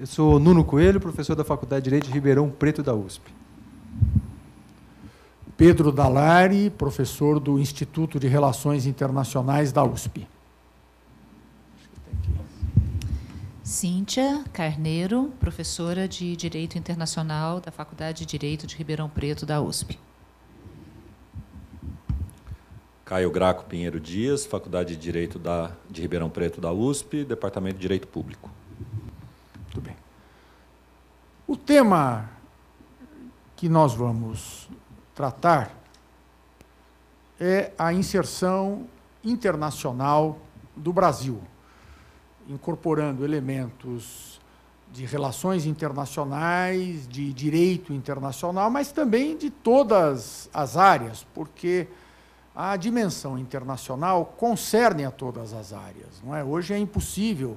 Eu sou Nuno Coelho, professor da Faculdade de Direito de Ribeirão Preto da USP. Pedro Dalari, professor do Instituto de Relações Internacionais da USP. Cíntia Carneiro, professora de Direito Internacional da Faculdade de Direito de Ribeirão Preto da USP. Caio Graco Pinheiro Dias, Faculdade de Direito da, de Ribeirão Preto da USP, Departamento de Direito Público. O tema que nós vamos tratar é a inserção internacional do Brasil incorporando elementos de relações internacionais, de direito internacional, mas também de todas as áreas, porque a dimensão internacional concerne a todas as áreas. Não é? Hoje é impossível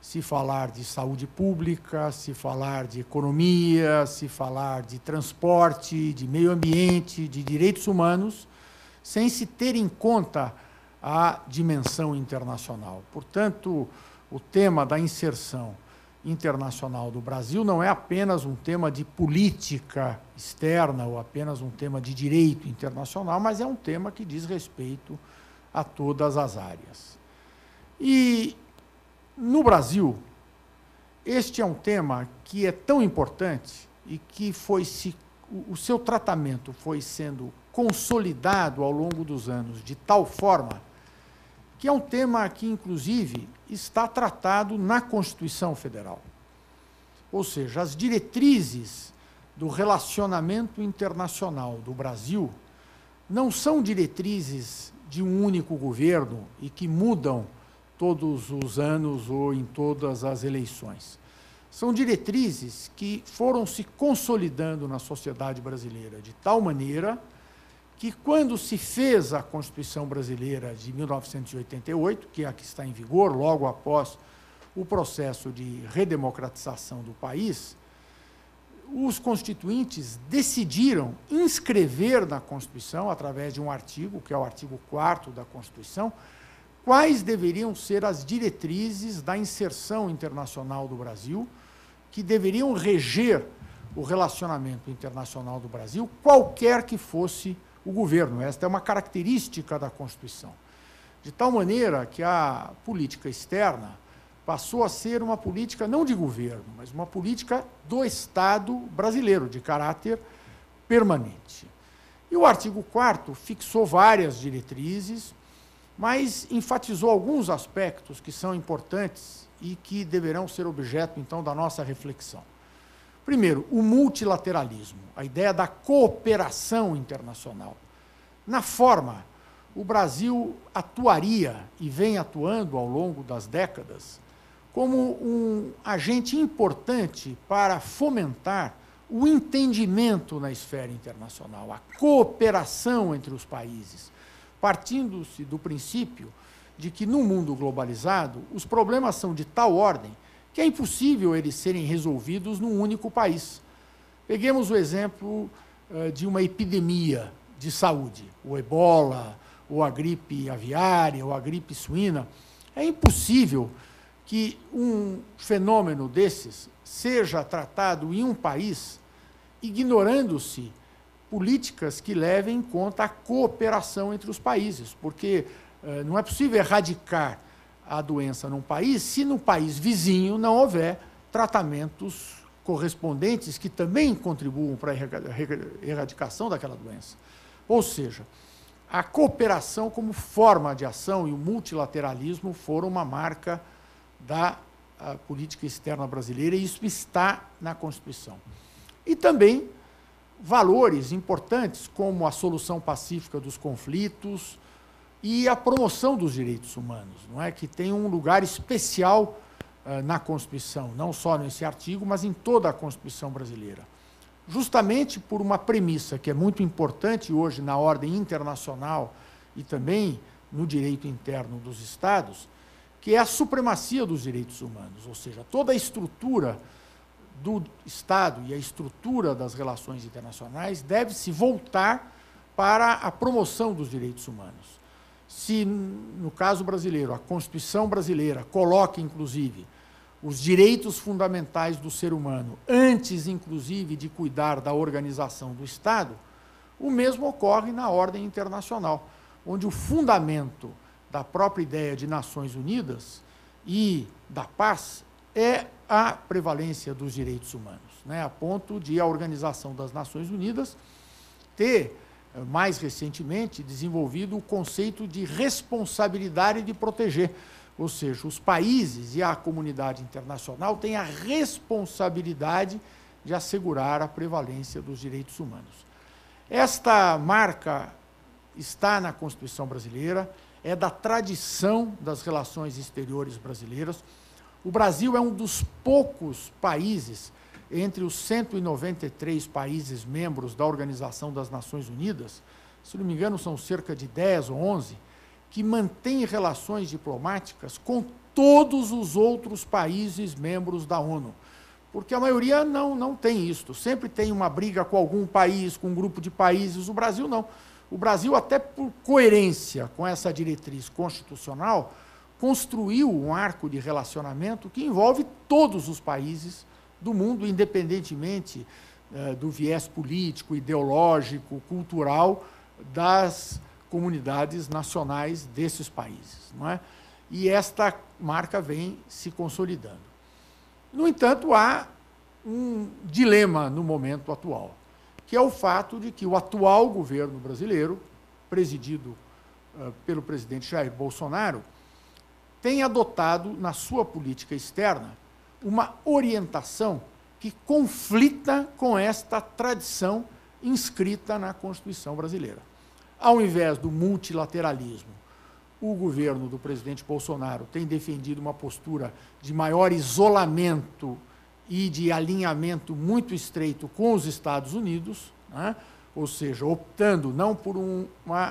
se falar de saúde pública, se falar de economia, se falar de transporte, de meio ambiente, de direitos humanos, sem se ter em conta a dimensão internacional. Portanto, o tema da inserção internacional do Brasil não é apenas um tema de política externa ou apenas um tema de direito internacional, mas é um tema que diz respeito a todas as áreas. E no Brasil, este é um tema que é tão importante e que foi se o seu tratamento foi sendo consolidado ao longo dos anos de tal forma que é um tema que, inclusive, está tratado na Constituição Federal. Ou seja, as diretrizes do relacionamento internacional do Brasil não são diretrizes de um único governo e que mudam todos os anos ou em todas as eleições. São diretrizes que foram se consolidando na sociedade brasileira de tal maneira que, quando se fez a Constituição Brasileira de 1988, que é a que está em vigor logo após o processo de redemocratização do país, os constituintes decidiram inscrever na Constituição, através de um artigo, que é o artigo 4 da Constituição, quais deveriam ser as diretrizes da inserção internacional do Brasil, que deveriam reger o relacionamento internacional do Brasil, qualquer que fosse o governo. Esta é uma característica da Constituição. De tal maneira que a política externa passou a ser uma política não de governo, mas uma política do Estado brasileiro, de caráter permanente. E o artigo 4 fixou várias diretrizes, mas enfatizou alguns aspectos que são importantes e que deverão ser objeto, então, da nossa reflexão. Primeiro, o multilateralismo, a ideia da cooperação internacional. Na forma, o Brasil atuaria e vem atuando ao longo das décadas como um agente importante para fomentar o entendimento na esfera internacional, a cooperação entre os países, partindo-se do princípio de que no mundo globalizado os problemas são de tal ordem que é impossível eles serem resolvidos num único país. Peguemos o exemplo uh, de uma epidemia de saúde, o ebola, ou a gripe aviária, ou a gripe suína. É impossível que um fenômeno desses seja tratado em um país ignorando-se políticas que levem em conta a cooperação entre os países, porque uh, não é possível erradicar a doença num país se no país vizinho não houver tratamentos correspondentes que também contribuam para a erradicação daquela doença. Ou seja, a cooperação como forma de ação e o multilateralismo foram uma marca da política externa brasileira e isso está na Constituição. E também valores importantes como a solução pacífica dos conflitos, e a promoção dos direitos humanos, não é que tem um lugar especial uh, na Constituição, não só nesse artigo, mas em toda a Constituição brasileira. Justamente por uma premissa que é muito importante hoje na ordem internacional e também no direito interno dos estados, que é a supremacia dos direitos humanos, ou seja, toda a estrutura do Estado e a estrutura das relações internacionais deve se voltar para a promoção dos direitos humanos. Se, no caso brasileiro, a Constituição brasileira coloca, inclusive, os direitos fundamentais do ser humano, antes, inclusive, de cuidar da organização do Estado, o mesmo ocorre na ordem internacional, onde o fundamento da própria ideia de Nações Unidas e da paz é a prevalência dos direitos humanos, né, a ponto de a Organização das Nações Unidas ter, eh, mais recentemente, desenvolvido o conceito de responsabilidade de proteger. Ou seja, os países e a comunidade internacional têm a responsabilidade de assegurar a prevalência dos direitos humanos. Esta marca está na Constituição brasileira, é da tradição das relações exteriores brasileiras. O Brasil é um dos poucos países, entre os 193 países membros da Organização das Nações Unidas, se não me engano, são cerca de 10 ou 11, que mantém relações diplomáticas com todos os outros países membros da ONU. Porque a maioria não, não tem isto. Sempre tem uma briga com algum país, com um grupo de países. O Brasil não. O Brasil, até por coerência com essa diretriz constitucional, construiu um arco de relacionamento que envolve todos os países do mundo, independentemente eh, do viés político, ideológico, cultural das comunidades nacionais desses países. Não é? E esta marca vem se consolidando. No entanto, há um dilema no momento atual que é o fato de que o atual governo brasileiro, presidido uh, pelo presidente Jair Bolsonaro, tem adotado na sua política externa uma orientação que conflita com esta tradição inscrita na Constituição brasileira. Ao invés do multilateralismo, o governo do presidente Bolsonaro tem defendido uma postura de maior isolamento e de alinhamento muito estreito com os Estados Unidos, né? ou seja, optando não por um, uma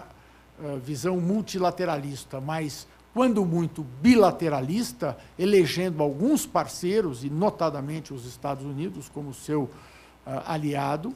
uh, visão multilateralista, mas, quando muito, bilateralista, elegendo alguns parceiros, e notadamente os Estados Unidos como seu uh, aliado,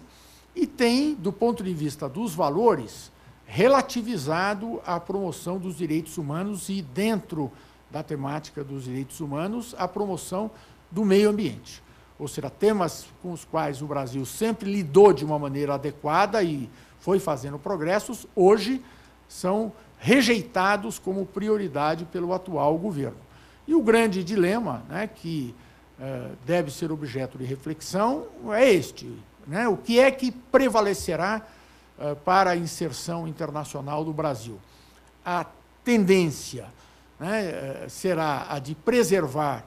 e tem, do ponto de vista dos valores, relativizado a promoção dos direitos humanos e, dentro da temática dos direitos humanos, a promoção do meio ambiente. Ou seja, temas com os quais o Brasil sempre lidou de uma maneira adequada e foi fazendo progressos, hoje são rejeitados como prioridade pelo atual governo. E o grande dilema, né, que eh, deve ser objeto de reflexão, é este: né, o que é que prevalecerá eh, para a inserção internacional do Brasil? A tendência né, eh, será a de preservar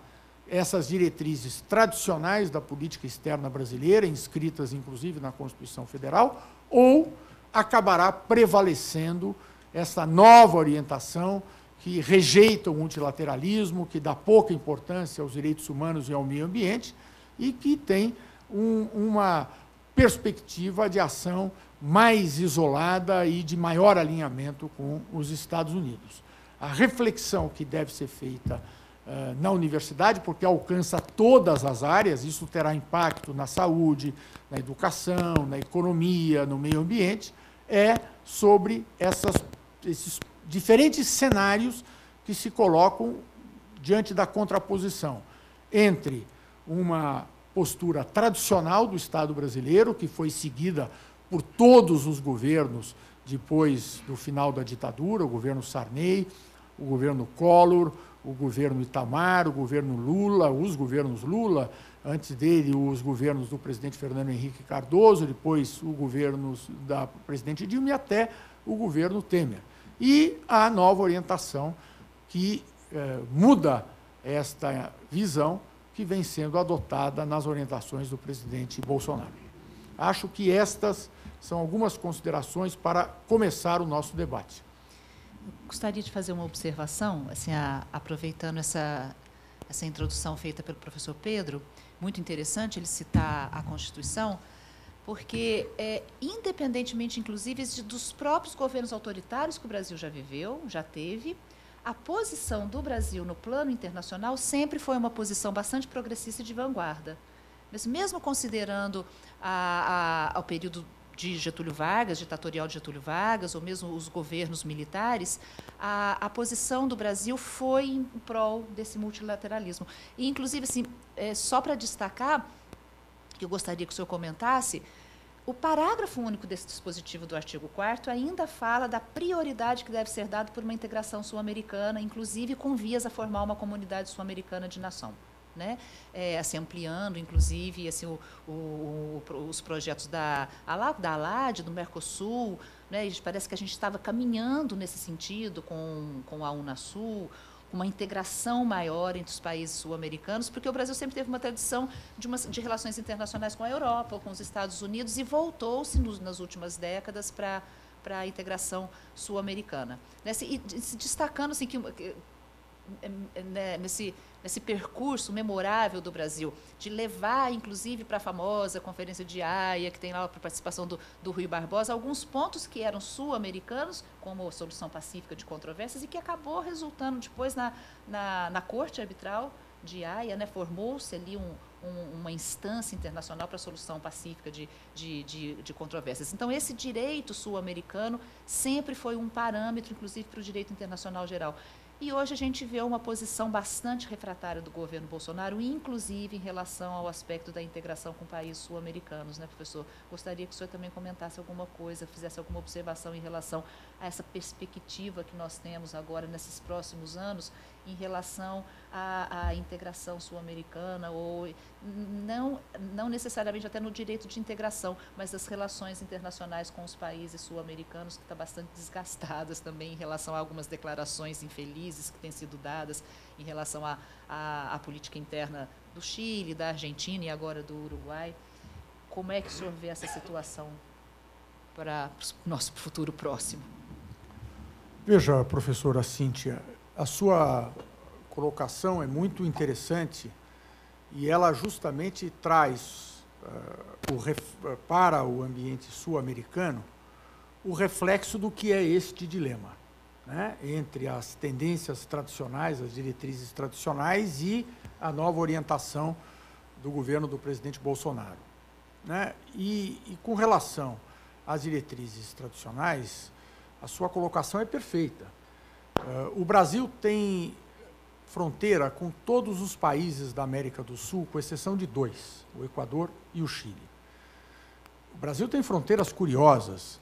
essas diretrizes tradicionais da política externa brasileira, inscritas inclusive na Constituição Federal, ou acabará prevalecendo essa nova orientação que rejeita o multilateralismo, que dá pouca importância aos direitos humanos e ao meio ambiente e que tem um, uma perspectiva de ação mais isolada e de maior alinhamento com os Estados Unidos. A reflexão que deve ser feita eh, na universidade, porque alcança todas as áreas, isso terá impacto na saúde, na educação, na economia, no meio ambiente, é sobre essas, esses diferentes cenários que se colocam diante da contraposição entre uma postura tradicional do Estado brasileiro, que foi seguida por todos os governos depois do final da ditadura, o governo Sarney, o governo Collor, o governo Itamar, o governo Lula, os governos Lula, antes dele os governos do presidente Fernando Henrique Cardoso, depois o governo da presidente Dilma e até o governo Temer. E a nova orientação que eh, muda esta visão que vem sendo adotada nas orientações do presidente Bolsonaro. Acho que estas são algumas considerações para começar o nosso debate gostaria de fazer uma observação, assim, a, aproveitando essa, essa introdução feita pelo professor Pedro, muito interessante ele citar a Constituição, porque, é, independentemente, inclusive, dos próprios governos autoritários que o Brasil já viveu, já teve, a posição do Brasil no plano internacional sempre foi uma posição bastante progressista e de vanguarda. Mas mesmo considerando a, a, o período de Getúlio Vargas, ditatorial de Getúlio Vargas, ou mesmo os governos militares, a, a posição do Brasil foi em prol desse multilateralismo. E, inclusive, assim, é, só para destacar, que eu gostaria que o senhor comentasse, o parágrafo único desse dispositivo do artigo 4 ainda fala da prioridade que deve ser dada por uma integração sul-americana, inclusive com vias a formar uma comunidade sul-americana de nação né? É, assim, ampliando, inclusive, assim, o, o, os projetos da, da ALAD, do Mercosul. Né? Parece que a gente estava caminhando nesse sentido com, com a Unasul, uma integração maior entre os países sul-americanos, porque o Brasil sempre teve uma tradição de, uma, de relações internacionais com a Europa, com os Estados Unidos, e voltou-se nas últimas décadas para para a integração sul-americana. Né? E se destacando assim, que, né, nesse, nesse percurso memorável do Brasil, de levar, inclusive, para a famosa Conferência de Haia, que tem lá a participação do, do Rui Barbosa, alguns pontos que eram sul-americanos, como solução pacífica de controvérsias, e que acabou resultando depois na, na, na Corte Arbitral de Haia, né, formou-se ali um, uma instância internacional para a solução pacífica de, de, de, de controvérsias. Então, esse direito sul-americano sempre foi um parâmetro, inclusive, para o direito internacional geral. E hoje a gente vê uma posição bastante refratária do governo Bolsonaro, inclusive em relação ao aspecto da integração com países sul-americanos, né, professor? Gostaria que o senhor também comentasse alguma coisa, fizesse alguma observação em relação a essa perspectiva que nós temos agora nesses próximos anos em relação à, à integração sul-americana ou não não necessariamente até no direito de integração, mas das relações internacionais com os países sul-americanos que está bastante desgastadas também em relação a algumas declarações infelizes que têm sido dadas em relação à a, a, a, política interna do Chile, da Argentina e agora do Uruguai. Como é que o senhor vê essa situação para o nosso futuro próximo? Veja, professora Cíntia, a sua colocação é muito interessante e ela justamente traz uh, o para o ambiente sul-americano o reflexo do que é este dilema, né? entre as tendências tradicionais, as diretrizes tradicionais e a nova orientação do governo do presidente Bolsonaro. Né? E, e com relação às diretrizes tradicionais, a sua colocação é perfeita. Uh, o Brasil tem fronteira com todos os países da América do Sul, com exceção de dois, o Equador e o Chile. O Brasil tem fronteiras curiosas.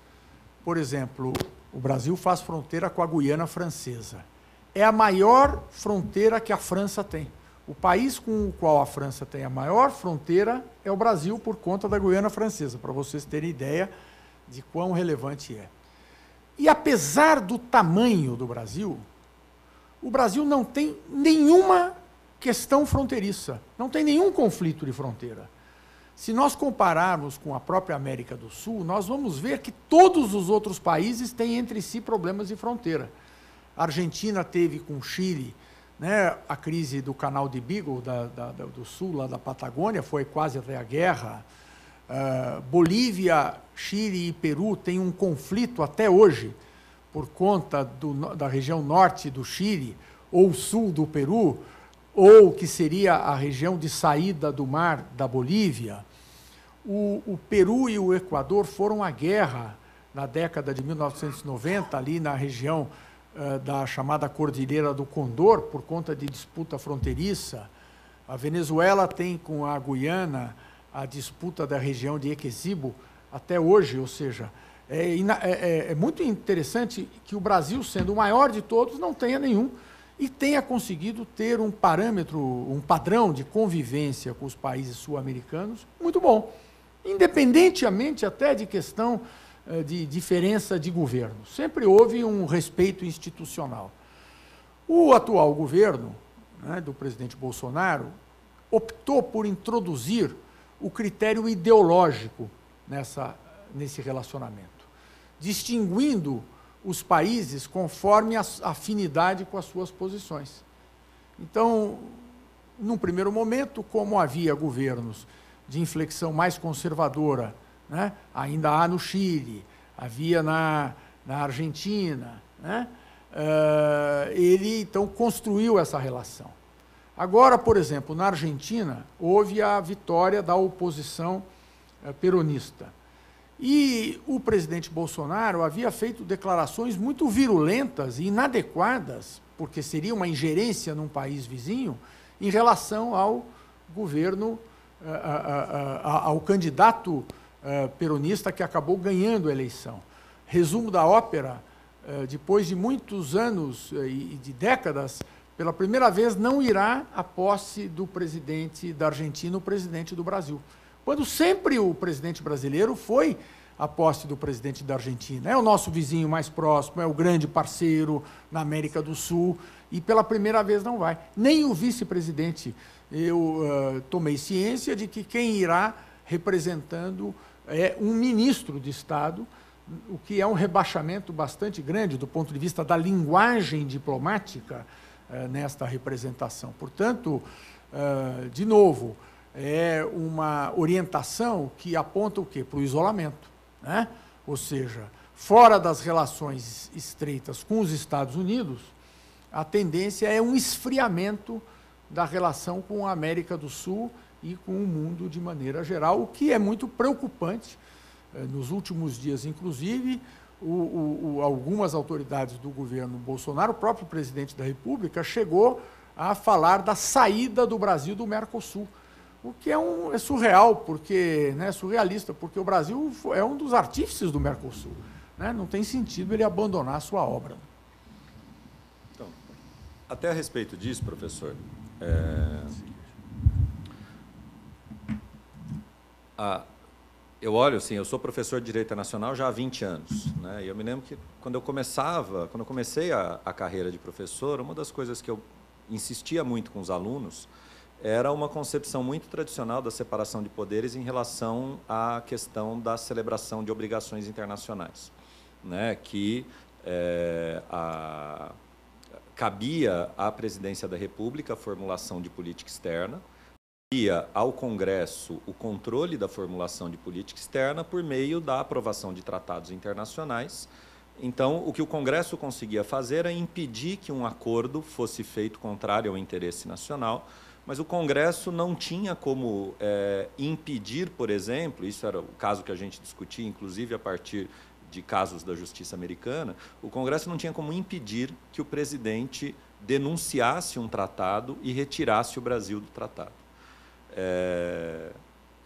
Por exemplo, o Brasil faz fronteira com a Guiana Francesa. É a maior fronteira que a França tem. O país com o qual a França tem a maior fronteira é o Brasil, por conta da Guiana Francesa, para vocês terem ideia de quão relevante é. E apesar do tamanho do Brasil, o Brasil não tem nenhuma questão fronteiriça, não tem nenhum conflito de fronteira. Se nós compararmos com a própria América do Sul, nós vamos ver que todos os outros países têm entre si problemas de fronteira. A Argentina teve com o Chile né, a crise do canal de Beagle, da, da, do sul, lá da Patagônia, foi quase até a guerra. Uh, Bolívia, Chile e Peru têm um conflito até hoje por conta do, da região norte do Chile ou sul do Peru, ou que seria a região de saída do mar da Bolívia. O, o Peru e o Equador foram à guerra na década de 1990, ali na região uh, da chamada Cordilheira do Condor, por conta de disputa fronteiriça. A Venezuela tem com a Guiana a disputa da região de Equesibo até hoje, ou seja, é, é, é, é, muito interessante que o Brasil, sendo o maior de todos, não tenha nenhum e tenha conseguido ter um parâmetro, um padrão de convivência com os países sul-americanos muito bom, independentemente até de questão eh, de diferença de governo. Sempre houve um respeito institucional. O atual governo, né, do presidente Bolsonaro, optou por introduzir o critério ideológico nessa, nesse relacionamento, distinguindo os países conforme a afinidade com as suas posições. Então, num primeiro momento, como havia governos de inflexão mais conservadora, né, ainda há no Chile, havia na, na Argentina, né, uh, ele então construiu essa relação. Agora, por exemplo, na Argentina, houve a vitória da oposição uh, peronista. E o presidente Bolsonaro havia feito declarações muito virulentas e inadequadas, porque seria uma ingerência num país vizinho, em relação ao governo, ao candidato peronista que acabou ganhando a eleição. Resumo da ópera, depois de muitos anos e de décadas, pela primeira vez não irá à posse do presidente da Argentina, o presidente do Brasil. Quando sempre o presidente brasileiro foi à posse do presidente da Argentina. É o nosso vizinho mais próximo, é o grande parceiro na América do Sul, e pela primeira vez não vai. Nem o vice-presidente. Eu uh, tomei ciência de que quem irá representando é um ministro de Estado, o que é um rebaixamento bastante grande do ponto de vista da linguagem diplomática nesta representação. Portanto, uh, de novo, é uma orientação que aponta o quê? Para o isolamento. Né? Ou seja, fora das relações estreitas com os Estados Unidos, a tendência é um esfriamento da relação com a América do Sul e com o mundo de maneira geral, o que é muito preocupante. Eh, nos últimos dias, inclusive, o, o, o, algumas autoridades do governo Bolsonaro, o próprio presidente da República, chegou a falar da saída do Brasil do Mercosul o que é, um, é surreal, porque né, surrealista, porque o Brasil é um dos artífices do Mercosul. Né? Não tem sentido ele abandonar a sua obra. Então, até a respeito disso, professor, é... eu olho assim, eu sou professor de Direito Internacional já há 20 anos. Né? E eu me lembro que quando eu começava, quando eu comecei a, a carreira de professor, uma das coisas que eu insistia muito com os alunos era uma concepção muito tradicional da separação de poderes em relação à questão da celebração de obrigações internacionais, né? que é, a, cabia à presidência da República a formulação de política externa, ao Congresso o controle da formulação de política externa por meio da aprovação de tratados internacionais. Então, o que o Congresso conseguia fazer era impedir que um acordo fosse feito contrário ao interesse nacional, mas o Congresso não tinha como é, impedir, por exemplo, isso era o caso que a gente discutia, inclusive a partir de casos da justiça americana, o Congresso não tinha como impedir que o presidente denunciasse um tratado e retirasse o Brasil do tratado. É,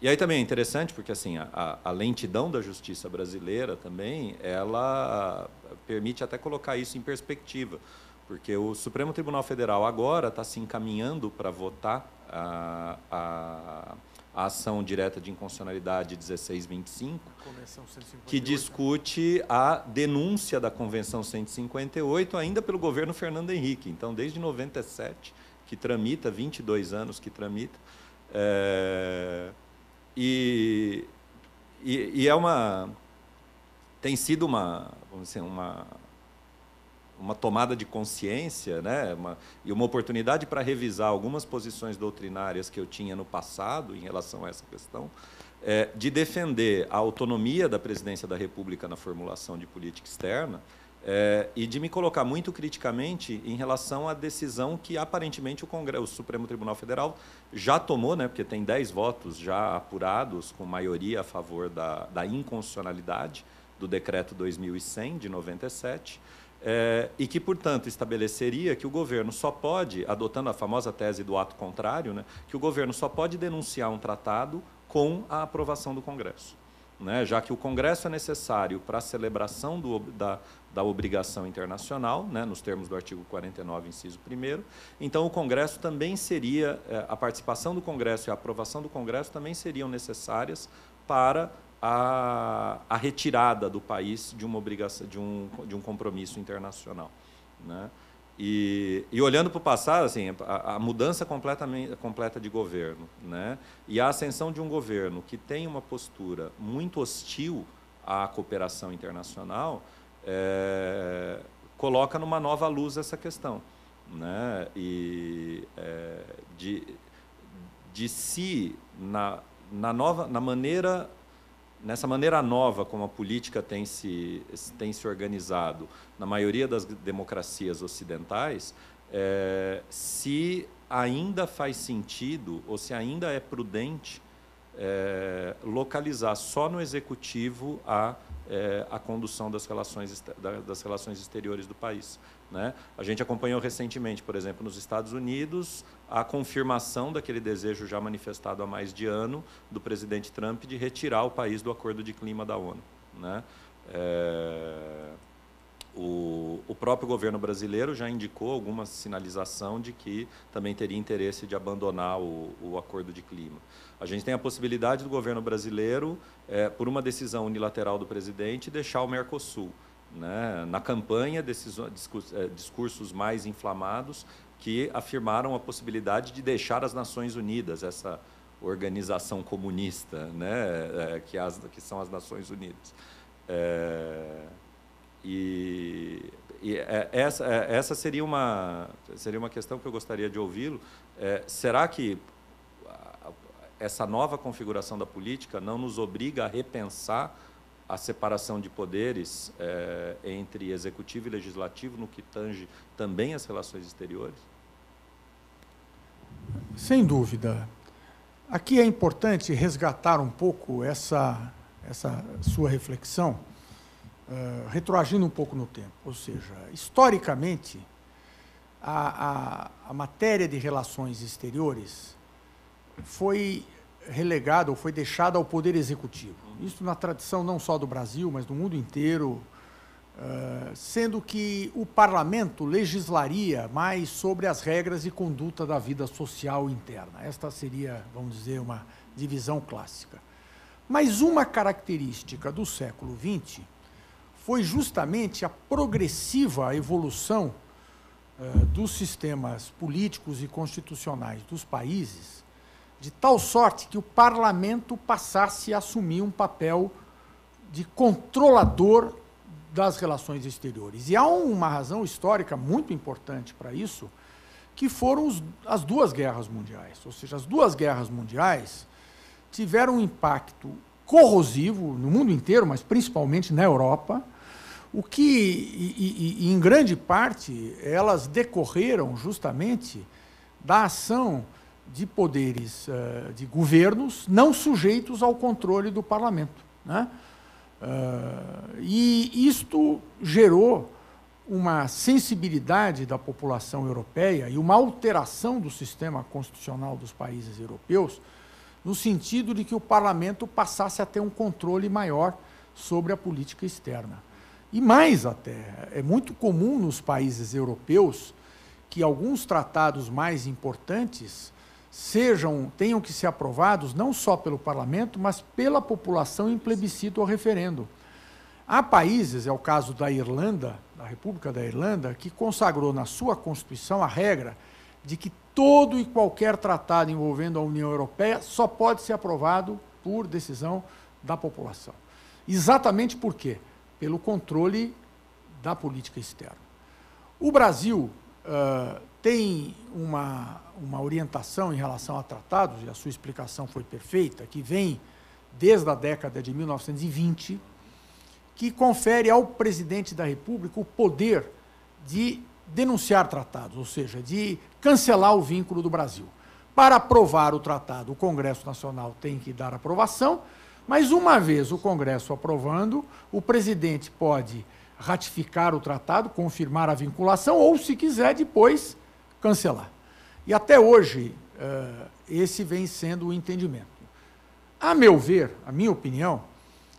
e aí também é interessante porque assim a, a, lentidão da justiça brasileira também ela permite até colocar isso em perspectiva porque o Supremo Tribunal Federal agora está se encaminhando para votar a, a, a, ação direta de inconstitucionalidade 1625, que discute a denúncia da Convenção 158 ainda pelo governo Fernando Henrique. Então, desde 97, que tramita, 22 anos que tramita, é, e, e, e é uma tem sido uma, vamos dizer, uma uma tomada de consciência né, uma, e uma oportunidade para revisar algumas posições doutrinárias que eu tinha no passado em relação a essa questão, é, de defender a autonomia da presidência da República na formulação de política externa é, e de me colocar muito criticamente em relação à decisão que aparentemente o, Congresso, o Supremo Tribunal Federal já tomou, né, porque tem 10 votos já apurados com maioria a favor da, da inconstitucionalidade do decreto 2100 de 97, é, e que, portanto, estabeleceria que o governo só pode, adotando a famosa tese do ato contrário, né, que o governo só pode denunciar um tratado com a aprovação do Congresso. Né, já que o Congresso é necessário para a celebração do, da, da obrigação internacional, né, nos termos do artigo 49, inciso 1, então o Congresso também seria, é, a participação do Congresso e a aprovação do Congresso também seriam necessárias para a, a retirada do país de uma obrigação, de um, de um compromisso internacional. Né? E, e, olhando para o passado, assim, a, a, mudança completamente, completa de governo né? e a ascensão de um governo que tem uma postura muito hostil à cooperação internacional é, coloca numa nova luz essa questão. Né? E é, de, de si, na, na, nova, na maneira nessa maneira nova como a política tem se, tem se organizado na maioria das democracias ocidentais, é, se ainda faz sentido ou se ainda é prudente é, localizar só no executivo a, é, a condução das relações, das relações exteriores do país. Né? A gente acompanhou recentemente, por exemplo, nos Estados Unidos, a confirmação daquele desejo já manifestado há mais de ano do presidente Trump de retirar o país do Acordo de Clima da ONU. Né? É, o, o, próprio governo brasileiro já indicou alguma sinalização de que também teria interesse de abandonar o, o acordo de clima. A gente tem a possibilidade do governo brasileiro, é, por uma decisão unilateral do presidente, deixar o Mercosul. Né? Na campanha, discursos, é, discursos mais inflamados que afirmaram a possibilidade de deixar as Nações Unidas, essa organização comunista, né? É, que, as, que são as Nações Unidas. É, e, e essa, essa seria, uma, seria uma questão que eu gostaria de ouvi-lo. É, será que essa nova configuração da política não nos obriga a repensar a separação de poderes é, entre executivo e legislativo no que tange também as relações exteriores? Sem dúvida. Aqui é importante resgatar um pouco essa, essa sua reflexão uh, retroagindo um pouco no tempo. Ou seja, historicamente, a, a, a matéria de relações exteriores foi relegada ou foi deixada ao Poder Executivo. Isso na tradição não só do Brasil, mas do mundo inteiro, uh, sendo que o parlamento legislaria mais sobre as regras e conduta da vida social interna. Esta seria, vamos dizer, uma divisão clássica. Mas uma característica do século XX foi justamente a progressiva evolução uh, dos sistemas políticos e constitucionais dos países, de tal sorte que o parlamento passasse a assumir um papel de controlador das relações exteriores. E há uma razão histórica muito importante para isso, que foram os, as duas guerras mundiais. Ou seja, as duas guerras mundiais tiveram um impacto corrosivo no mundo inteiro, mas principalmente na Europa, o que, e, e, e, em grande parte, elas decorreram justamente da ação de poderes uh, de governos não sujeitos ao controle do parlamento. Né? Uh, e isto gerou uma sensibilidade da população europeia e uma alteração do sistema constitucional dos países europeus, no sentido de que o parlamento passasse a ter um controle maior sobre a política externa. E mais até, é muito comum nos países europeus que alguns tratados mais importantes sejam tenham que ser aprovados não só pelo parlamento, mas pela população em plebiscito ou referendo. Há países, é o caso da Irlanda, da República da Irlanda, que consagrou na sua Constituição a regra de que todo e qualquer tratado envolvendo a União Europeia só pode ser aprovado por decisão da população. Exatamente por quê? pelo controle da política externa. O Brasil tem uma, uma orientação em relação a tratados, e a sua explicação foi perfeita, que vem desde a década de 1920, que confere ao presidente da República o poder de denunciar tratados, ou seja, de cancelar o vínculo do Brasil. Para aprovar o tratado, o Congresso Nacional tem que dar aprovação, mas uma vez o Congresso aprovando, o presidente pode ratificar o tratado, confirmar a vinculação ou, se quiser, depois cancelar. E até hoje, eh, esse vem sendo o entendimento. A meu ver, a minha opinião,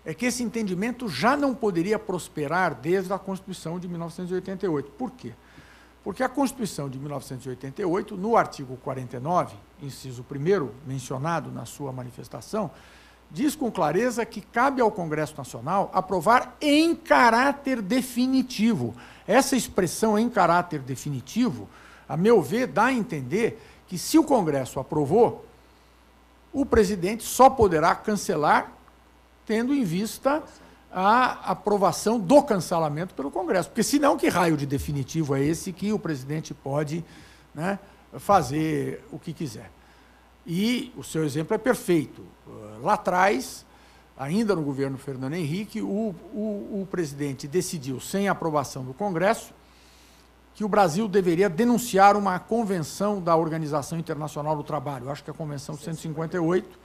é que esse entendimento já não poderia prosperar desde a Constituição de 1988. Por quê? Porque a Constituição de 1988, no artigo 49, inciso 1, mencionado na sua manifestação, diz com clareza que cabe ao Congresso Nacional aprovar em caráter definitivo. Essa expressão em caráter definitivo, a meu ver, dá a entender que se o Congresso aprovou, o presidente só poderá cancelar tendo em vista a aprovação do cancelamento pelo Congresso. Porque senão, que raio de definitivo é esse que o presidente pode né, fazer o que quiser? E o seu exemplo é perfeito. Uh, lá atrás, ainda no governo Fernando Henrique, o, o, o presidente decidiu, sem aprovação do Congresso, que o Brasil deveria denunciar uma convenção da Organização Internacional do Trabalho, acho que é a Convenção 158,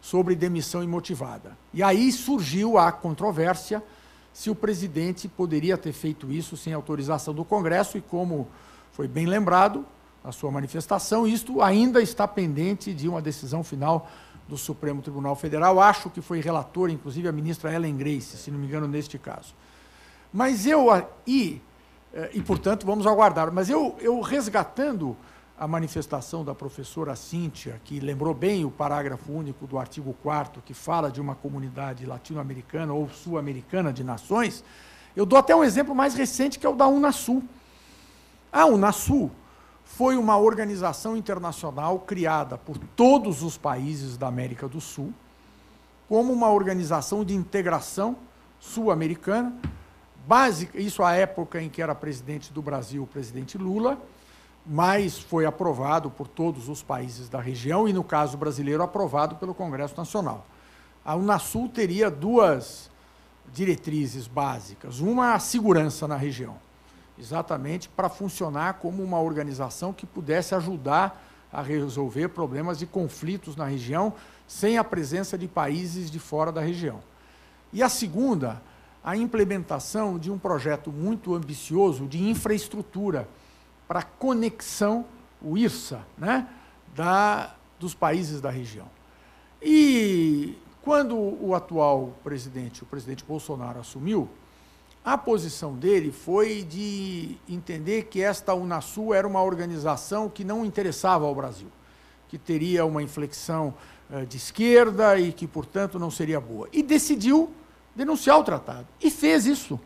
sobre demissão imotivada. E aí surgiu a controvérsia se o presidente poderia ter feito isso sem autorização do Congresso, e como foi bem lembrado na sua manifestação, isto ainda está pendente de uma decisão final do Supremo Tribunal Federal. Acho que foi relator, inclusive, a ministra Ellen Grace, se não me engano, neste caso. Mas eu, e, e portanto, vamos aguardar. Mas eu, eu resgatando a manifestação da professora Cíntia, que lembrou bem o parágrafo único do artigo 4 que fala de uma comunidade latino-americana ou sul-americana de nações, eu dou até um exemplo mais recente, que é o da Unasul. A Unasul foi uma organização internacional criada por todos os países da América do Sul, como uma organização de integração sul-americana, básica, isso à época em que era presidente do Brasil o presidente Lula, mas foi aprovado por todos os países da região e, no caso brasileiro, aprovado pelo Congresso Nacional. A Unasul teria duas diretrizes básicas. Uma, a segurança na região, exatamente para funcionar como uma organização que pudesse ajudar a resolver problemas de conflitos na região sem a presença de países de fora da região. E a segunda, a implementação de um projeto muito ambicioso de infraestrutura para conexão, o IRSA, né, da, dos países da região. E quando o atual presidente, o presidente Bolsonaro, assumiu, a posição dele foi de entender que esta Unasul era uma organização que não interessava ao Brasil, que teria uma inflexão eh, de esquerda e que, portanto, não seria boa. E decidiu denunciar o tratado. E fez isso.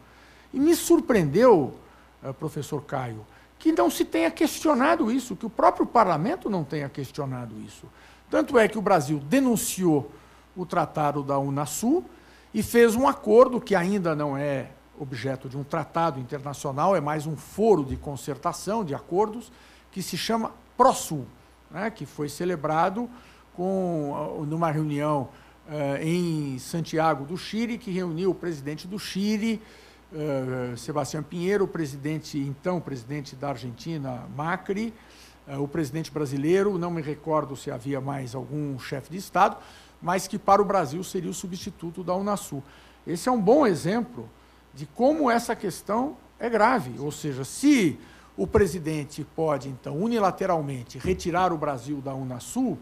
E me surpreendeu, eh, professor Caio, que não se tenha questionado isso, que o próprio parlamento não tenha questionado isso. Tanto é que o Brasil denunciou o tratado da Unasul e fez um acordo que ainda não é objeto de um tratado internacional, é mais um foro de concertação de acordos, que se chama ProSul, né, que foi celebrado com, numa reunião em Santiago do Chile, que reuniu o presidente do Chile, uh, Sebastião Pinheiro, o presidente, então presidente da Argentina, Macri, uh, o presidente brasileiro, não me recordo se havia mais algum chefe de Estado, mas que para o Brasil seria o substituto da Unasul. Esse é um bom exemplo de como essa questão é grave, ou seja, se o presidente pode, então, unilateralmente retirar o Brasil da Unasul,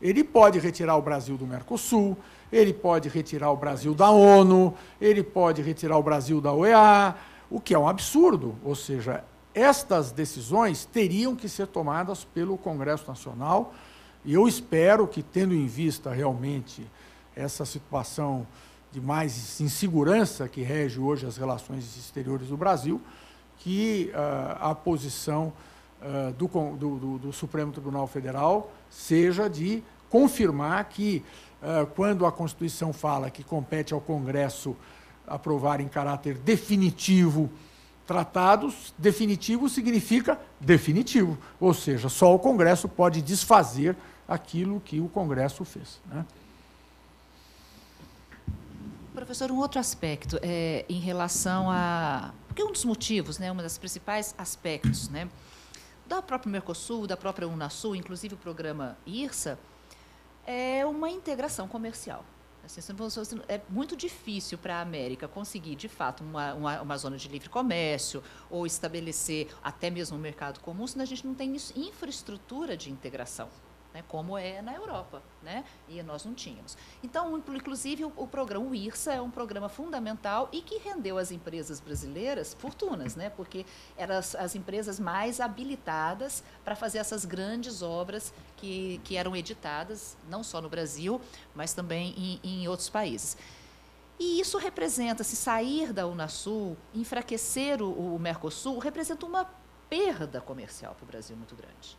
ele pode retirar o Brasil do Mercosul, ele pode retirar o Brasil da ONU, ele pode retirar o Brasil da OEA, o que é um absurdo. Ou seja, estas decisões teriam que ser tomadas pelo Congresso Nacional, e eu espero que, tendo em vista realmente essa situação de mais insegurança que rege hoje as relações exteriores do Brasil, que uh, a posição do, do, do Supremo Tribunal Federal seja de confirmar que quando a Constituição fala que compete ao Congresso aprovar em caráter definitivo tratados, definitivo significa definitivo, ou seja, só o Congresso pode desfazer aquilo que o Congresso fez. Né? Professor, um outro aspecto é, em relação a. Porque um dos motivos, né, um dos principais aspectos né, da própria Mercosul, da própria Unasul, inclusive o programa IRSA, é uma integração comercial. Assim, é muito difícil para a América conseguir, de fato, uma, uma, uma, zona de livre comércio ou estabelecer até mesmo um mercado comum se a gente não tem infraestrutura de integração né, como é na Europa, né, e nós não tínhamos. Então, inclusive, o, o programa o IRSA é um programa fundamental e que rendeu às empresas brasileiras fortunas, né, porque eram as, as empresas mais habilitadas para fazer essas grandes obras que, que eram editadas, não só no Brasil, mas também em, em outros países. E isso representa, se sair da Unasul, enfraquecer o, o Mercosul, representa uma perda comercial para o Brasil muito grande.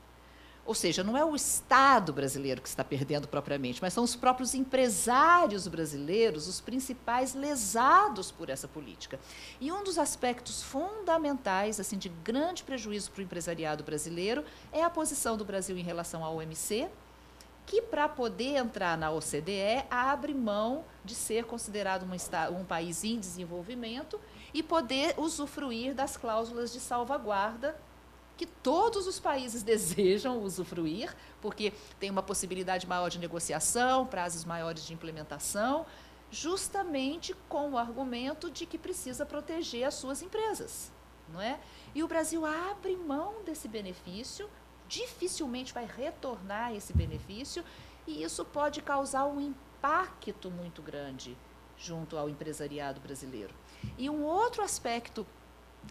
Ou seja, não é o Estado brasileiro que está perdendo propriamente, mas são os próprios empresários brasileiros os principais lesados por essa política. E um dos aspectos fundamentais, assim, de grande prejuízo para o empresariado brasileiro, é a posição do Brasil em relação ao OMC, que para poder entrar na OCDE abre mão de ser considerado um país em desenvolvimento e poder usufruir das cláusulas de salvaguarda que todos os países desejam usufruir, porque tem uma possibilidade maior de negociação, prazos maiores de implementação, justamente com o argumento de que precisa proteger as suas empresas, não é? E o Brasil abre mão desse benefício, dificilmente vai retornar esse benefício, e isso pode causar um impacto muito grande junto ao empresariado brasileiro. E um outro aspecto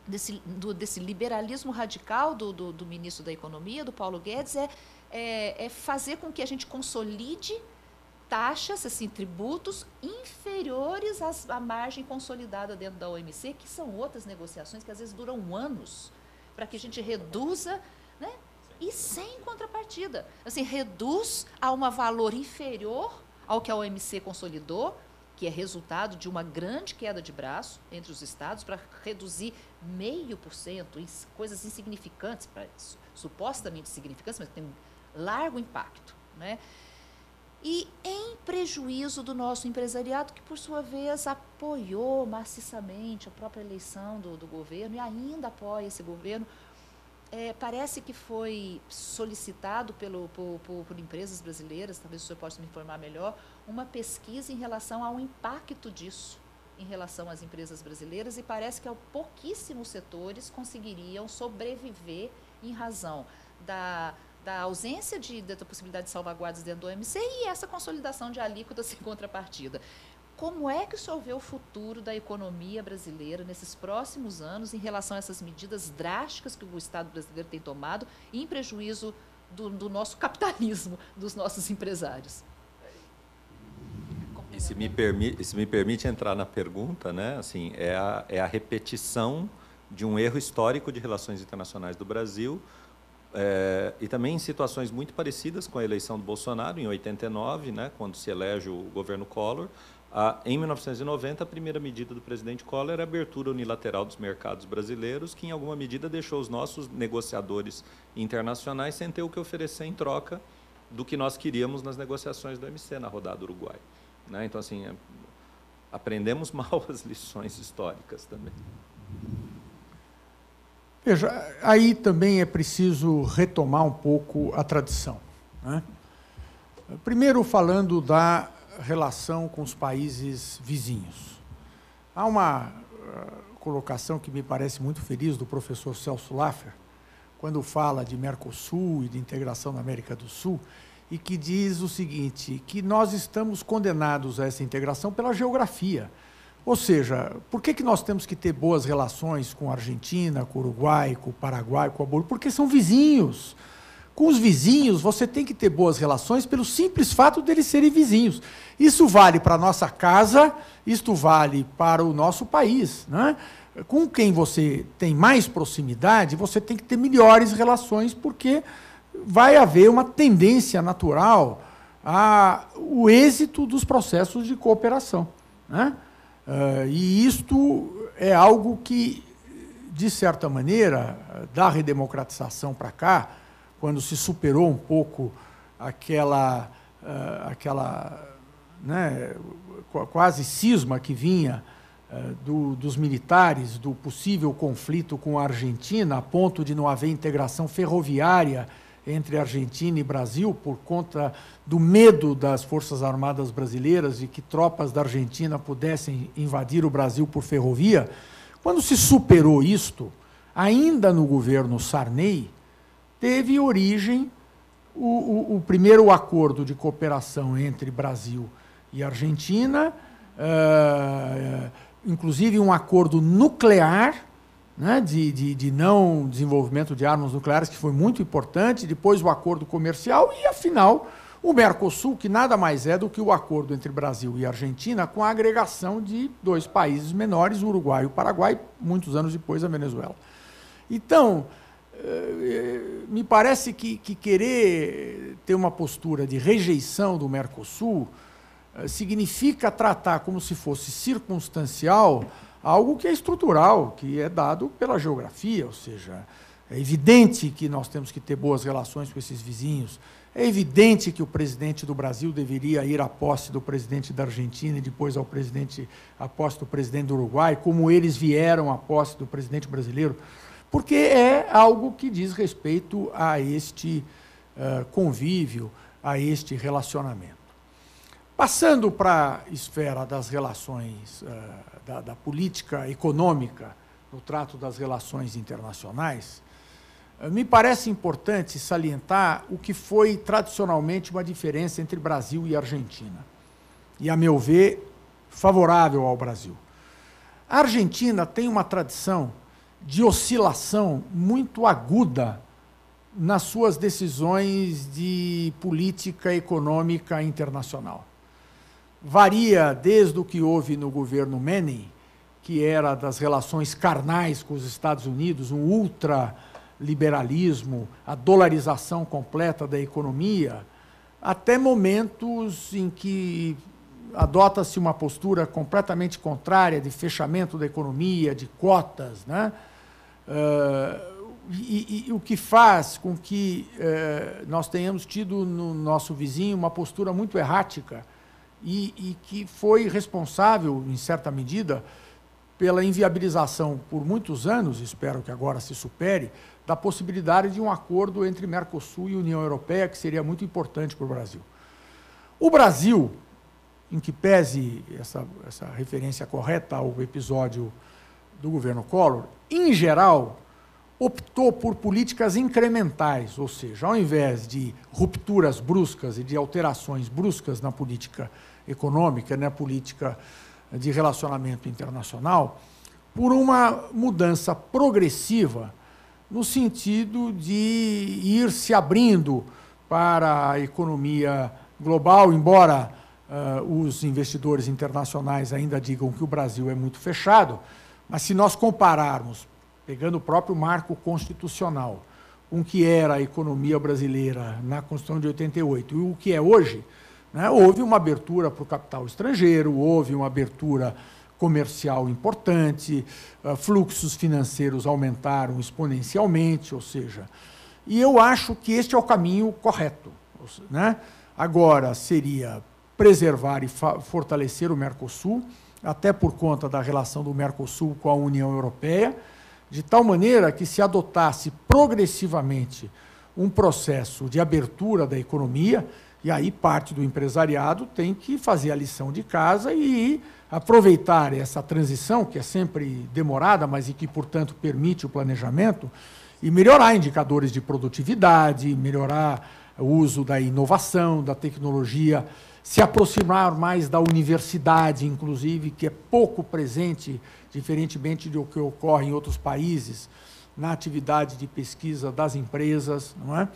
desse, do, desse liberalismo radical do, do, do, ministro da Economia, do Paulo Guedes, é, é, é fazer com que a gente consolide taxas, assim, tributos inferiores às, à margem consolidada dentro da OMC, que são outras negociações que às vezes duram anos, para que a gente reduza, né? E sem contrapartida. Assim, reduz a um valor inferior ao que a OMC consolidou, que é resultado de uma grande queda de braço entre os estados para reduzir meio por cento, coisas insignificantes, para supostamente significantes, mas tem largo impacto. Né? E em prejuízo do nosso empresariado, que por sua vez apoiou maciçamente a própria eleição do, do governo e ainda apoia esse governo, é, parece que foi solicitado pelo, por, por, por, empresas brasileiras, talvez o senhor possa me informar melhor, uma pesquisa em relação ao impacto disso em relação às empresas brasileiras e parece que pouquíssimos setores conseguiriam sobreviver em razão da, da ausência de, da possibilidade de salvaguardas dentro do OMC e essa consolidação de alíquotas sem contrapartida. Como é que o senhor vê o futuro da economia brasileira nesses próximos anos em relação a essas medidas drásticas que o Estado brasileiro tem tomado em prejuízo do, do nosso capitalismo, dos nossos empresários? E se me, permite, se me permite entrar na pergunta, né, assim, é a, é a repetição de um erro histórico de relações internacionais do Brasil, é, e também em situações muito parecidas com a eleição do Bolsonaro, em 89, né, quando se elege o governo Collor, em 1990, a primeira medida do presidente Collor era a abertura unilateral dos mercados brasileiros, que em alguma medida deixou os nossos negociadores internacionais sem ter o que oferecer em troca do que nós queríamos nas negociações do MC na rodada Uruguai. Né? Então, assim, é, aprendemos mal as lições históricas também. Veja, aí também é preciso retomar um pouco a tradição. Né? Primeiro, falando da relação com os países vizinhos. Há uma uh, colocação que me parece muito feliz do professor Celso Laffer, quando fala de Mercosul e de integração na América do Sul, e que diz o seguinte, que nós estamos condenados a essa integração pela geografia. Ou seja, por que, que nós temos que ter boas relações com a Argentina, com o Uruguai, com o Paraguai, com a Bolívia? Porque são vizinhos. Com os vizinhos, você tem que ter boas relações pelo simples fato deles serem vizinhos. Isso vale para a nossa casa, isto vale para o nosso país. Né? Com quem você tem mais proximidade, você tem que ter melhores relações, porque vai haver uma tendência natural ao êxito dos processos de cooperação. Né? Uh, e isto é algo que, de certa maneira, da redemocratização para cá, quando se superou um pouco aquela, uh, aquela né, quase cisma que vinha uh, do, dos militares, do possível conflito com a Argentina, a ponto de não haver integração ferroviária entre Argentina e Brasil, por conta do medo das Forças Armadas brasileiras de que tropas da Argentina pudessem invadir o Brasil por ferrovia. Quando se superou isto, ainda no governo Sarney, teve origem o, o, o primeiro acordo de cooperação entre Brasil e Argentina, uh, inclusive um acordo nuclear, né, de, de, de, não desenvolvimento de armas nucleares, que foi muito importante, depois o acordo comercial e, afinal, o Mercosul, que nada mais é do que o acordo entre Brasil e Argentina com a agregação de dois países menores, o Uruguai e o Paraguai, muitos anos depois a Venezuela. Então, me parece que, que, querer ter uma postura de rejeição do Mercosul eh, significa tratar como se fosse circunstancial algo que é estrutural, que é dado pela geografia, ou seja, é evidente que nós temos que ter boas relações com esses vizinhos. É evidente que o presidente do Brasil deveria ir à posse do presidente da Argentina e depois ao presidente, à posse do presidente do Uruguai, como eles vieram à posse do presidente brasileiro. Porque é algo que diz respeito a este uh, convívio, a este relacionamento. Passando para a esfera das relações, uh, da, da, política econômica, no trato das relações internacionais, uh, me parece importante salientar o que foi tradicionalmente uma diferença entre Brasil e Argentina. E, a meu ver, favorável ao Brasil. A Argentina tem uma tradição de oscilação muito aguda nas suas decisões de política econômica internacional. Varia desde o que houve no governo Menem, que era das relações carnais com os Estados Unidos, um ultraliberalismo, a dolarização completa da economia, até momentos em que adota-se uma postura completamente contrária de fechamento da economia, de cotas, né? Uh, e, e, o que faz com que uh, nós tenhamos tido no nosso vizinho uma postura muito errática e, e, que foi responsável, em certa medida, pela inviabilização por muitos anos, espero que agora se supere, da possibilidade de um acordo entre Mercosul e União Europeia, que seria muito importante para o Brasil. O Brasil, em que pese essa, essa referência correta ao episódio do governo Collor, em geral, optou por políticas incrementais, ou seja, ao invés de rupturas bruscas e de alterações bruscas na política econômica, na política de relacionamento internacional, por uma mudança progressiva no sentido de ir se abrindo para a economia global, embora uh, os investidores internacionais ainda digam que o Brasil é muito fechado, mas se nós compararmos, pegando o próprio marco constitucional, com o que era a economia brasileira na Constituição de 88 e o que é hoje, né, houve uma abertura para o capital estrangeiro, houve uma abertura comercial importante, uh, fluxos financeiros aumentaram exponencialmente, ou seja, e eu acho que este é o caminho correto. Né? Agora, seria preservar e fortalecer o Mercosul, até por conta da relação do Mercosul com a União Europeia, de tal maneira que se adotasse progressivamente um processo de abertura da economia, e aí parte do empresariado tem que fazer a lição de casa e aproveitar essa transição, que é sempre demorada, mas e que, portanto, permite o planejamento, e melhorar indicadores de produtividade, melhorar o uso da inovação, da tecnologia se aproximar mais da universidade, inclusive, que é pouco presente, diferentemente do que ocorre em outros países, na atividade de pesquisa das empresas, não é?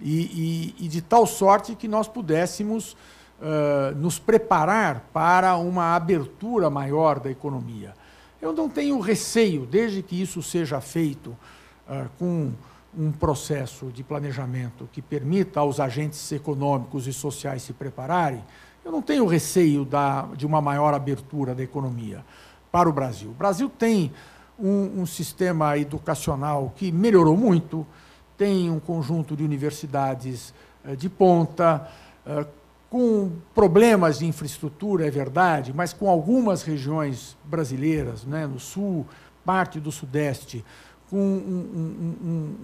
E, e, e de tal sorte que nós pudéssemos uh, nos preparar para uma abertura maior da economia. Eu não tenho receio, desde que isso seja feito uh, com um processo de planejamento que permita aos agentes econômicos e sociais se prepararem, eu não tenho receio da, de uma maior abertura da economia para o Brasil. O Brasil tem um, um sistema educacional que melhorou muito, tem um conjunto de universidades eh, de ponta, eh, com problemas de infraestrutura, é verdade, mas com algumas regiões brasileiras, né, no sul, parte do sudeste, com um, um,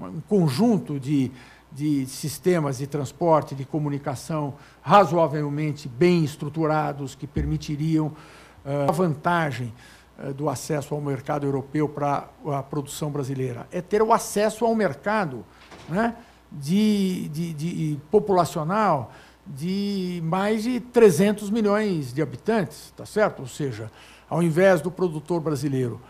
um, um conjunto de, de sistemas de transporte, de comunicação razoavelmente bem estruturados, que permitiriam uh, a vantagem uh, do acesso ao mercado europeu para a produção brasileira. É ter o acesso ao mercado né, de, de, de populacional de mais de 300 milhões de habitantes, tá certo? Ou seja, ao invés do produtor brasileiro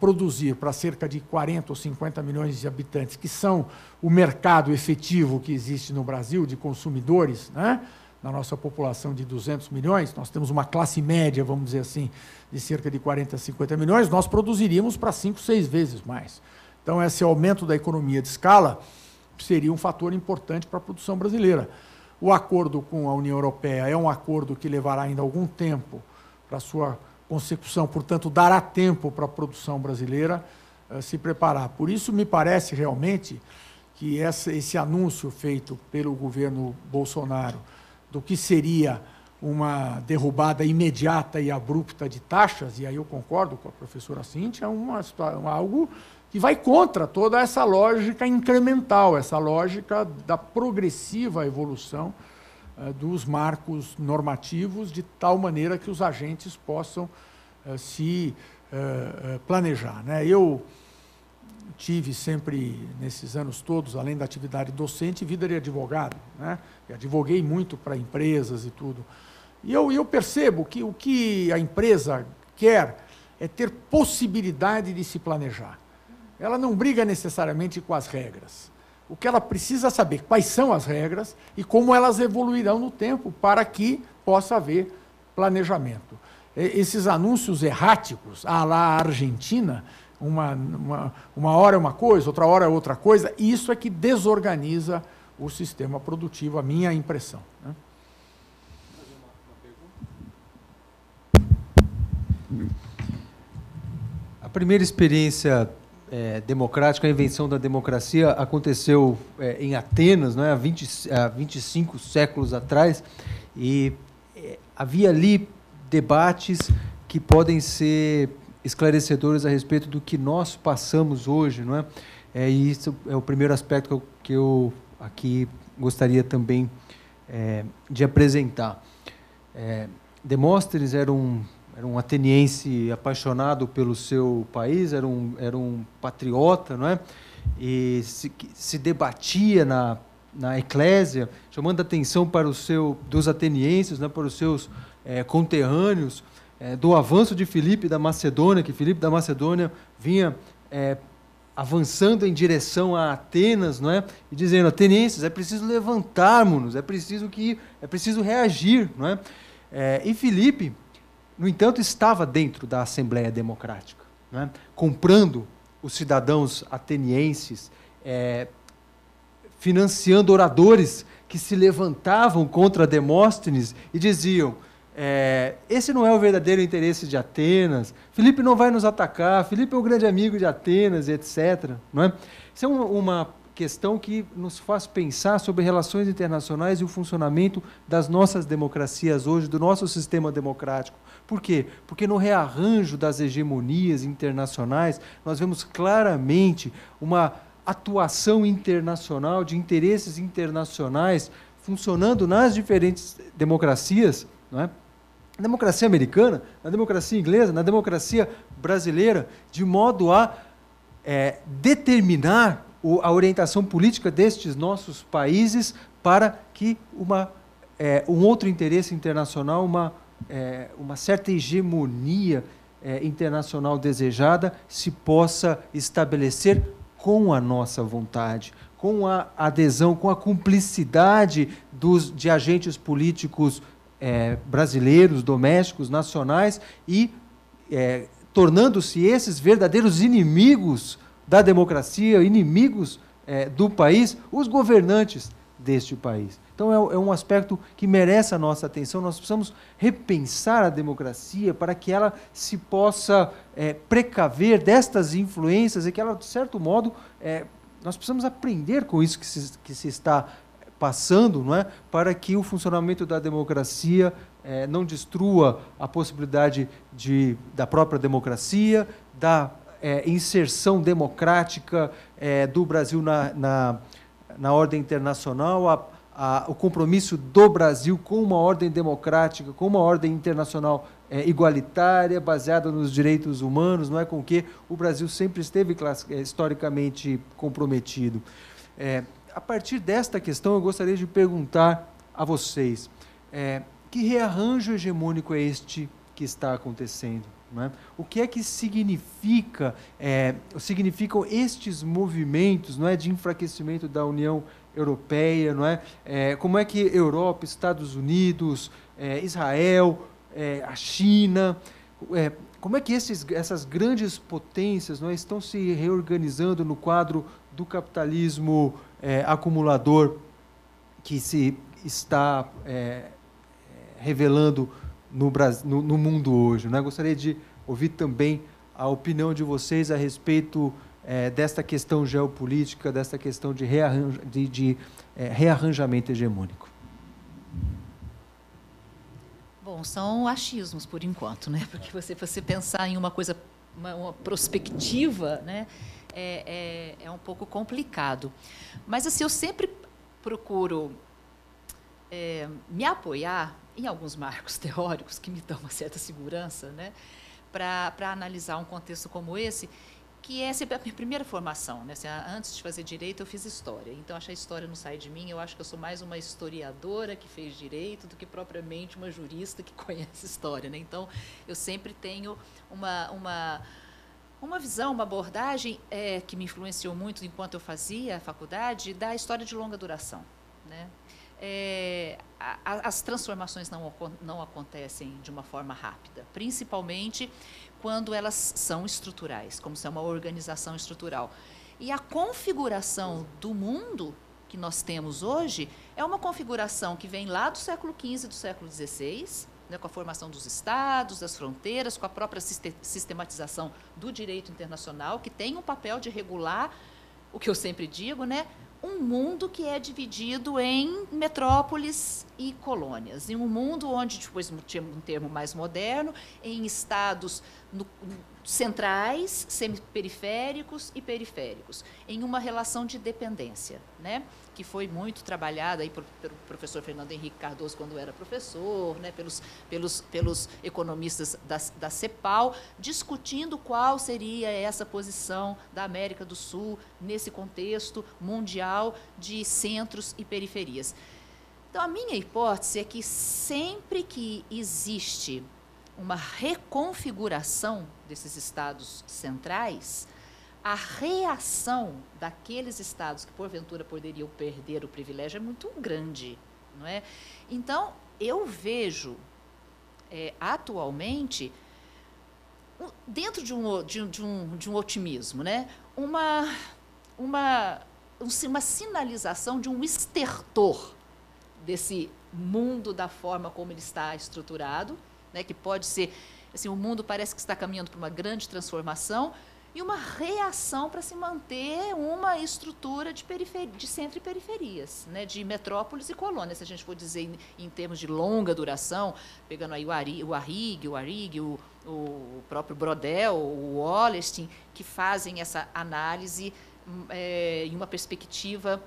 produzir para cerca de 40 ou 50 milhões de habitantes, que são o mercado efetivo que existe no Brasil de consumidores, né? na nossa população de 200 milhões, nós temos uma classe média, vamos dizer assim, de cerca de 40 a 50 milhões, nós produziríamos para 5, 6 vezes mais. Então, esse aumento da economia de escala seria um fator importante para a produção brasileira. O acordo com a União Europeia é um acordo que levará ainda algum tempo para sua consecução, portanto, dará tempo para a produção brasileira uh, se preparar. Por isso, me parece realmente que essa, esse anúncio feito pelo governo Bolsonaro do que seria uma derrubada imediata e abrupta de taxas, e aí eu concordo com a professora Cintia, é uma, algo que vai contra toda essa lógica incremental, essa lógica da progressiva evolução dos marcos normativos, de tal maneira que os agentes possam uh, se uh, planejar. Né? Eu tive sempre, nesses anos todos, além da atividade docente, vida de advogado. Né? Advoguei muito para empresas e tudo. E eu percebo que o que a empresa quer é ter possibilidade de se planejar ela não briga necessariamente com as regras. O que ela precisa saber quais são as regras e como elas evoluirão no tempo para que possa haver planejamento. Esses anúncios erráticos, à la Argentina, uma, uma, uma hora é uma coisa, outra hora é outra coisa, isso é que desorganiza o sistema produtivo, a minha impressão. Né? A primeira experiência é, democrática, a invenção da democracia aconteceu é, em Atenas, não é? há, 20, há 25 séculos atrás, e é, havia ali debates que podem ser esclarecedores a respeito do que nós passamos hoje, não é? é e isso é o primeiro aspecto que eu, que eu aqui gostaria também é, de apresentar. É, Demóstenes era um era um ateniense apaixonado pelo seu país, era um, era um patriota, não é? E se, se debatia na, na eclésia, chamando atenção para o seu, dos atenienses, né, para os seus é, conterrâneos, é, do avanço de Filipe da Macedônia, que Filipe da Macedônia vinha é, avançando em direção a Atenas, não é? E dizendo, atenienses, é preciso levantarmos-nos, é preciso que é preciso reagir, não é? e Filipe no entanto, estava dentro da Assembleia Democrática, né? comprando os cidadãos atenienses, é, financiando oradores que se levantavam contra Demóstenes e diziam: é, esse não é o verdadeiro interesse de Atenas, Filipe não vai nos atacar, Filipe é o grande amigo de Atenas, etc. Não é? Isso é uma, uma questão que nos faz pensar sobre relações internacionais e o funcionamento das nossas democracias hoje, do nosso sistema democrático. Por quê? Porque no rearranjo das hegemonias internacionais, nós vemos claramente uma atuação internacional, de interesses internacionais, funcionando nas diferentes democracias, não é? na democracia americana, na democracia inglesa, na democracia brasileira, de modo a é, determinar a orientação política destes nossos países para que uma, é, um outro interesse internacional, uma, é, uma certa hegemonia é, internacional desejada se possa estabelecer com a nossa vontade, com a adesão, com a cumplicidade dos, de agentes políticos é, brasileiros, domésticos, nacionais e é, tornando-se esses verdadeiros inimigos da democracia, inimigos é, do país, os governantes deste país. Então é, é, um aspecto que merece a nossa atenção. Nós precisamos repensar a democracia para que ela se possa é, precaver destas influências e que ela, de certo modo, é, nós precisamos aprender com isso que se, que se está passando, não é? para que o funcionamento da democracia é, não destrua a possibilidade de, da própria democracia, da é, inserção democrática é, do Brasil na, na, na ordem internacional, a, a, o compromisso do Brasil com uma ordem democrática, com uma ordem internacional é, igualitária, baseada nos direitos humanos, não é com que o Brasil sempre esteve é, historicamente comprometido. É, a partir desta questão, eu gostaria de perguntar a vocês: é, que rearranjo hegemônico é este que está acontecendo? É? O que é que significa, é, significam estes movimentos não é, de enfraquecimento da União Europeia? Não é? é como é que Europa, Estados Unidos, é, Israel, é, a China, é, como é que esses, essas grandes potências não é, estão se reorganizando no quadro do capitalismo acumulador que se está revelando no, Brasil, no, no mundo hoje. Né? Gostaria de ouvir também a opinião de vocês a respeito é, desta questão geopolítica, desta questão de, de, de é, rearranjamento hegemônico. Bom, são achismos por enquanto, né? Porque você, você pensar em uma coisa, uma, uma prospectiva, né? É, é, é, um pouco complicado. Mas assim, eu sempre procuro é, me apoiar em alguns marcos teóricos que me dão uma certa segurança, né? Para analisar um contexto como esse que é sempre a minha primeira formação. Né? Assim, antes de fazer direito, eu fiz história. Então, acho que a história não sai de mim. Eu acho que eu sou mais uma historiadora que fez direito do que propriamente uma jurista que conhece história. Né? Então, eu sempre tenho uma, uma, uma visão, uma abordagem é, que me influenciou muito enquanto eu fazia a faculdade da história de longa duração. Né? É, a, as transformações não, não acontecem de uma forma rápida, principalmente quando elas são estruturais, como se é uma organização estrutural. E a configuração do mundo que nós temos hoje é uma configuração que vem lá do século XV e do século XVI, né, com a formação dos estados, das fronteiras, com a própria sistematização do direito internacional, que tem um papel de regular o que eu sempre digo, né, um mundo que é dividido em metrópoles e colônias, em um mundo onde, depois um termo mais moderno, em estados no, centrais, semiperiféricos e periféricos, em uma relação de dependência, né? que foi muito trabalhada aí pelo professor Fernando Henrique Cardoso quando era professor, né? pelos, pelos, pelos economistas da, da CEPAL, discutindo qual seria essa posição da América do Sul nesse contexto mundial de centros e periferias. Então, a minha hipótese é que sempre que existe uma reconfiguração desses estados centrais, a reação daqueles estados que porventura poderiam perder o privilégio é muito grande, não é? Então eu vejo é, atualmente dentro de um, de, de, um, de um otimismo, né? Uma uma uma sinalização de um estertor desse mundo da forma como ele está estruturado né, que pode ser assim, o mundo parece que está caminhando para uma grande transformação e uma reação para se manter uma estrutura de, de centro e periferias, né, de metrópoles e colônias, se a gente for dizer em, em termos de longa duração, pegando aí o, Ari, o Arrigue, o Arrigue, o, o próprio Brodel, o Wallerstein, que fazem essa análise é, em uma perspectiva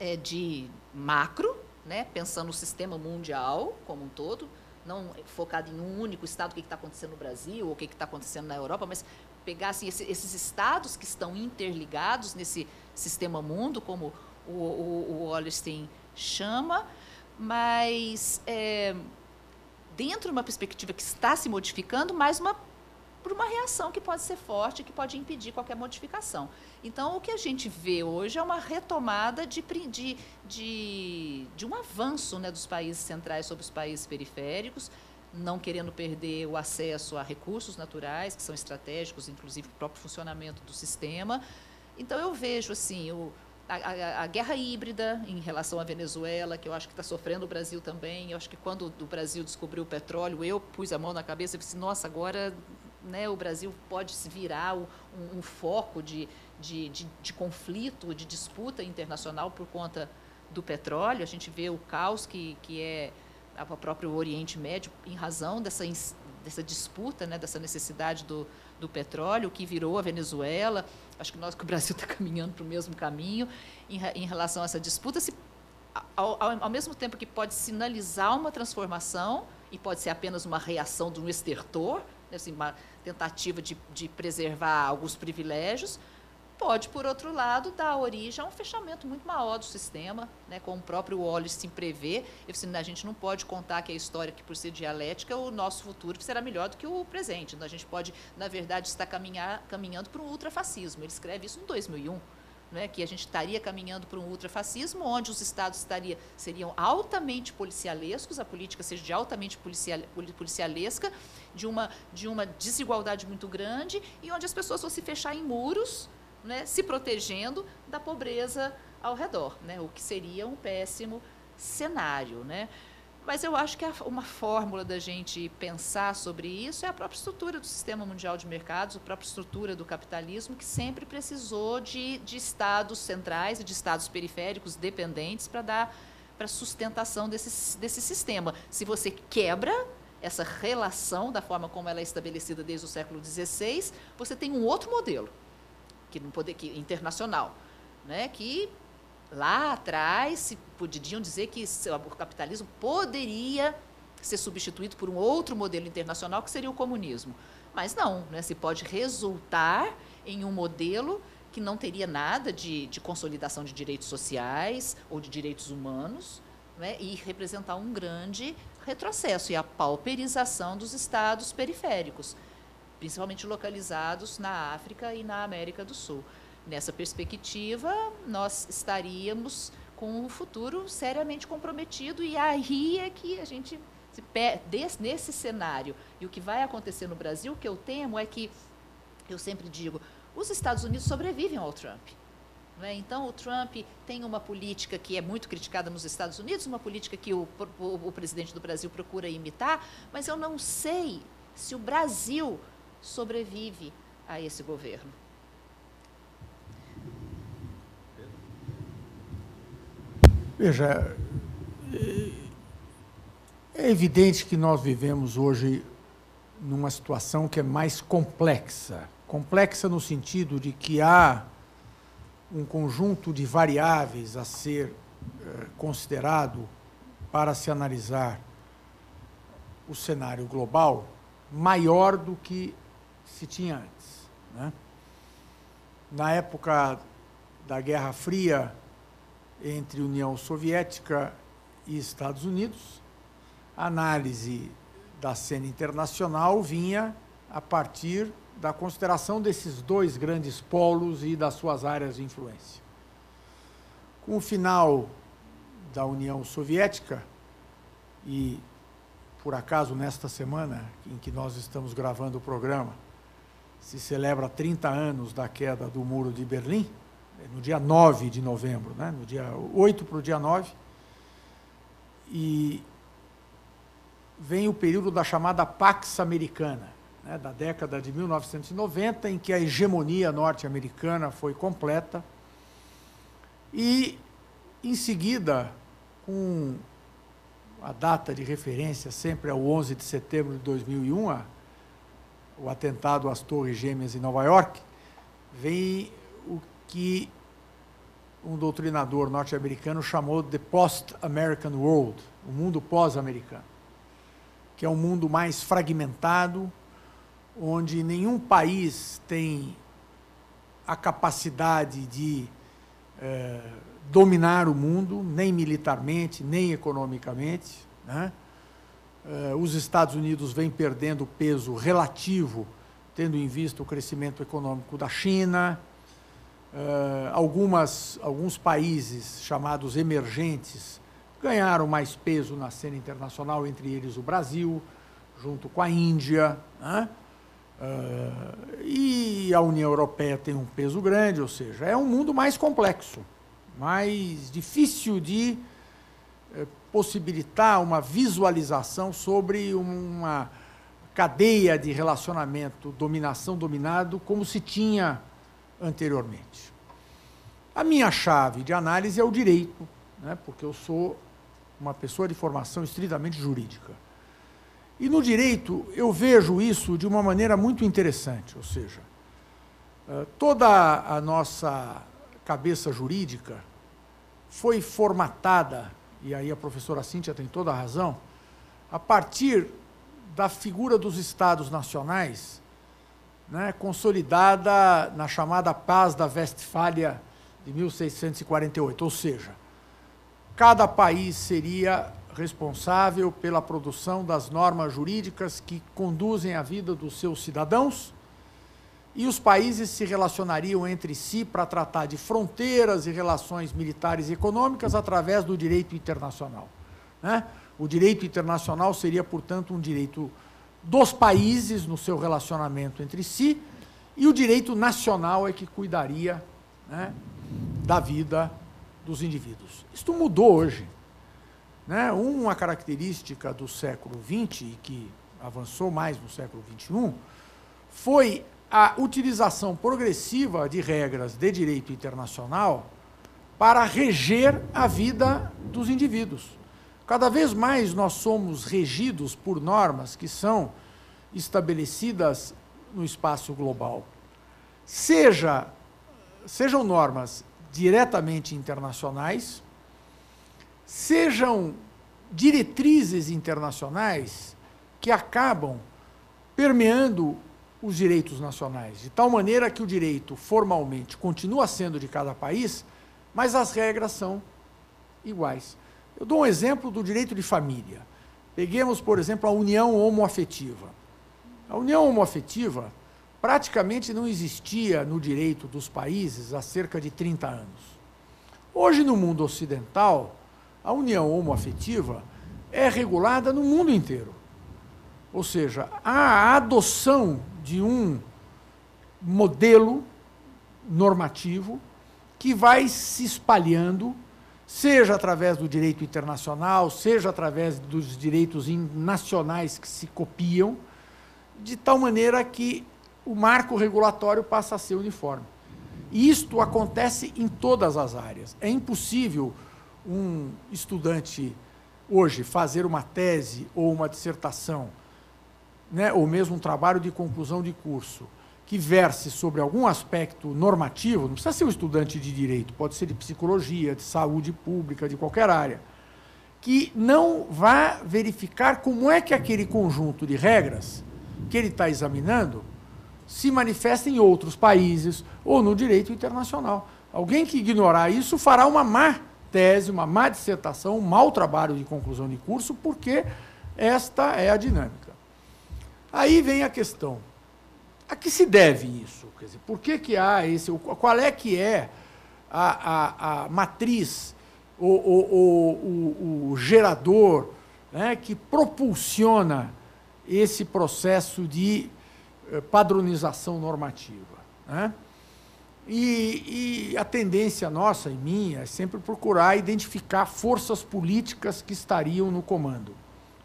é, de macro, né, pensando no sistema mundial como um todo, não focado em um único estado, o que está acontecendo no Brasil, ou o que está acontecendo na Europa, mas pegar assim, esse, esses estados que estão interligados nesse sistema mundo, como o, o, o chama, mas é, dentro de uma perspectiva que está se modificando, mas uma por uma reação que pode ser forte, que pode impedir qualquer modificação. Então, o que a gente vê hoje é uma retomada de, de, de, de um avanço né, dos países centrais sobre os países periféricos, não querendo perder o acesso a recursos naturais, que são estratégicos, inclusive para o próprio funcionamento do sistema. Então, eu vejo assim, o, a, a, a, guerra híbrida em relação à Venezuela, que eu acho que está sofrendo o Brasil também. Eu acho que quando o Brasil descobriu o petróleo, eu pus a mão na cabeça e disse, nossa, agora né, o Brasil pode virar um, um foco de, de, de, de, conflito, de disputa internacional por conta do petróleo. A gente vê o caos que, que é o próprio Oriente Médio em razão dessa, dessa disputa, né, dessa necessidade do, do petróleo, que virou a Venezuela. Acho que nós que o Brasil está caminhando para o mesmo caminho em, em relação a essa disputa. Se, ao, ao, ao mesmo tempo que pode sinalizar uma transformação e pode ser apenas uma reação de um estertor, assim, uma tentativa de, de preservar alguns privilégios, pode, por outro lado, dar origem a um fechamento muito maior do sistema, né, como o próprio Wallace se prevê. Assim, a gente não pode contar que a história, que por ser dialética, o nosso futuro será melhor do que o presente. Então, a gente pode, na verdade, estar caminhar, caminhando para um ultrafascismo. Ele escreve isso em 2001 né, que a gente estaria caminhando para um ultrafascismo, onde os estados estaria, seriam altamente policialescos, a política seja de altamente policial, policialesca, de uma, de uma desigualdade muito grande, e onde as pessoas se fechar em muros, né, se protegendo da pobreza ao redor, né, o que seria um péssimo cenário. Né? Mas eu acho que uma fórmula da gente pensar sobre isso é a própria estrutura do sistema mundial de mercados, a própria estrutura do capitalismo, que sempre precisou de, de estados centrais e de estados periféricos dependentes para dar para sustentação desse, desse sistema. Se você quebra essa relação da forma como ela é estabelecida desde o século XVI, você tem um outro modelo, que não poder que internacional, né, que lá atrás se podiam dizer que o capitalismo poderia ser substituído por um outro modelo internacional que seria o comunismo. Mas não, né, se pode resultar em um modelo que não teria nada de, de consolidação de direitos sociais ou de direitos humanos, né, e representar um grande retrocesso e a pauperização dos estados periféricos, principalmente localizados na África e na América do Sul. Nessa perspectiva, nós estaríamos com um futuro seriamente comprometido e aí é que a gente se desse, nesse cenário e o que vai acontecer no Brasil, que eu temo é que eu sempre digo, os Estados Unidos sobrevivem ao Trump. Né? Então, o Trump tem uma política que é muito criticada nos Estados Unidos, uma política que o, o, o presidente do Brasil procura imitar, mas eu não sei se o Brasil sobrevive a esse governo. Veja, é evidente que nós vivemos hoje numa situação que é mais complexa. Complexa no sentido de que há um conjunto de variáveis a ser eh, considerado para se analisar o cenário global maior do que se tinha antes. Né? Na época da Guerra Fria entre União Soviética e Estados Unidos, a análise da cena internacional vinha a partir da consideração desses dois grandes polos e das suas áreas de influência. Com o final da União Soviética, e por acaso nesta semana em que nós estamos gravando o programa, se celebra 30 anos da queda do Muro de Berlim, no dia 9 de novembro, né? no dia 8 para o dia 9, e vem o período da chamada Pax Americana, né, da década de 1990, em que a hegemonia norte-americana foi completa. E, em seguida, com a data de referência sempre é o 11 de setembro de 2001, a, o atentado às Torres Gêmeas em Nova York, vem que um doutrinador norte-americano chamou de Post-American World, o mundo pós-americano, que é um mundo mais fragmentado, onde nenhum país tem a capacidade de é, dominar o mundo, nem militarmente, nem economicamente. Né? É, os Estados Unidos vêm perdendo peso relativo, tendo em vista o crescimento econômico da China. É, algumas, alguns países chamados emergentes ganharam mais peso na cena internacional, entre eles o Brasil, junto com a Índia. Né? Uh, e a União Europeia tem um peso grande, ou seja, é um mundo mais complexo, mais difícil de eh, possibilitar uma visualização sobre uma cadeia de relacionamento dominação-dominado como se tinha anteriormente. A minha chave de análise é o direito, né, porque eu sou uma pessoa de formação estritamente jurídica. E no direito eu vejo isso de uma maneira muito interessante, ou seja, eh, toda a nossa cabeça jurídica foi formatada, e aí a professora Cíntia tem toda a razão, a partir da figura dos estados nacionais, né, consolidada na chamada Paz da Westfália de 1648, ou seja, cada país seria responsável pela produção das normas jurídicas que conduzem a vida dos seus cidadãos, e os países se relacionariam entre si para tratar de fronteiras e relações militares e econômicas através do direito internacional. Né? O direito internacional seria, portanto, um direito dos países no seu relacionamento entre si, e o direito nacional é que cuidaria né, da vida dos indivíduos. Isto mudou hoje. Né? Uma característica do século XX, que avançou mais no século XXI, foi a utilização progressiva de regras de direito internacional para reger a vida dos indivíduos. Cada vez mais nós somos regidos por normas que são estabelecidas no espaço global. Seja, sejam normas diretamente internacionais, sejam diretrizes internacionais que acabam permeando os direitos nacionais, de tal maneira que o direito formalmente continua sendo de cada país, mas as regras são iguais. Eu dou um exemplo do direito de família. Peguemos, por exemplo, a união homoafetiva. A união homoafetiva praticamente não existia no direito dos países há cerca de 30 anos. Hoje, no mundo ocidental, a união homoafetiva é regulada no mundo inteiro. Ou seja, a adoção de um modelo normativo que vai se espalhando, seja através do direito internacional, seja através dos direitos nacionais que se copiam, de tal maneira que o marco regulatório passa a ser uniforme. E isto acontece em todas as áreas. É impossível um estudante hoje fazer uma tese ou uma dissertação, né, ou mesmo um trabalho de conclusão de curso, que verse sobre algum aspecto normativo, não precisa ser um estudante de direito, pode ser de psicologia, de saúde pública, de qualquer área, que não vá verificar como é que aquele conjunto de regras que ele está examinando se manifesta em outros países ou no direito internacional. Alguém que ignorar isso fará uma má tese, uma má dissertação, um mau trabalho de conclusão de curso, porque esta é a dinâmica. Aí vem a questão. A que se deve isso? Quer dizer, por que, que há esse. Qual é que é a, a, a matriz, o, o, o, o gerador né, que propulsiona esse processo de eh, padronização normativa? Né? E, e, a tendência nossa e minha é sempre procurar identificar forças políticas que estariam no comando.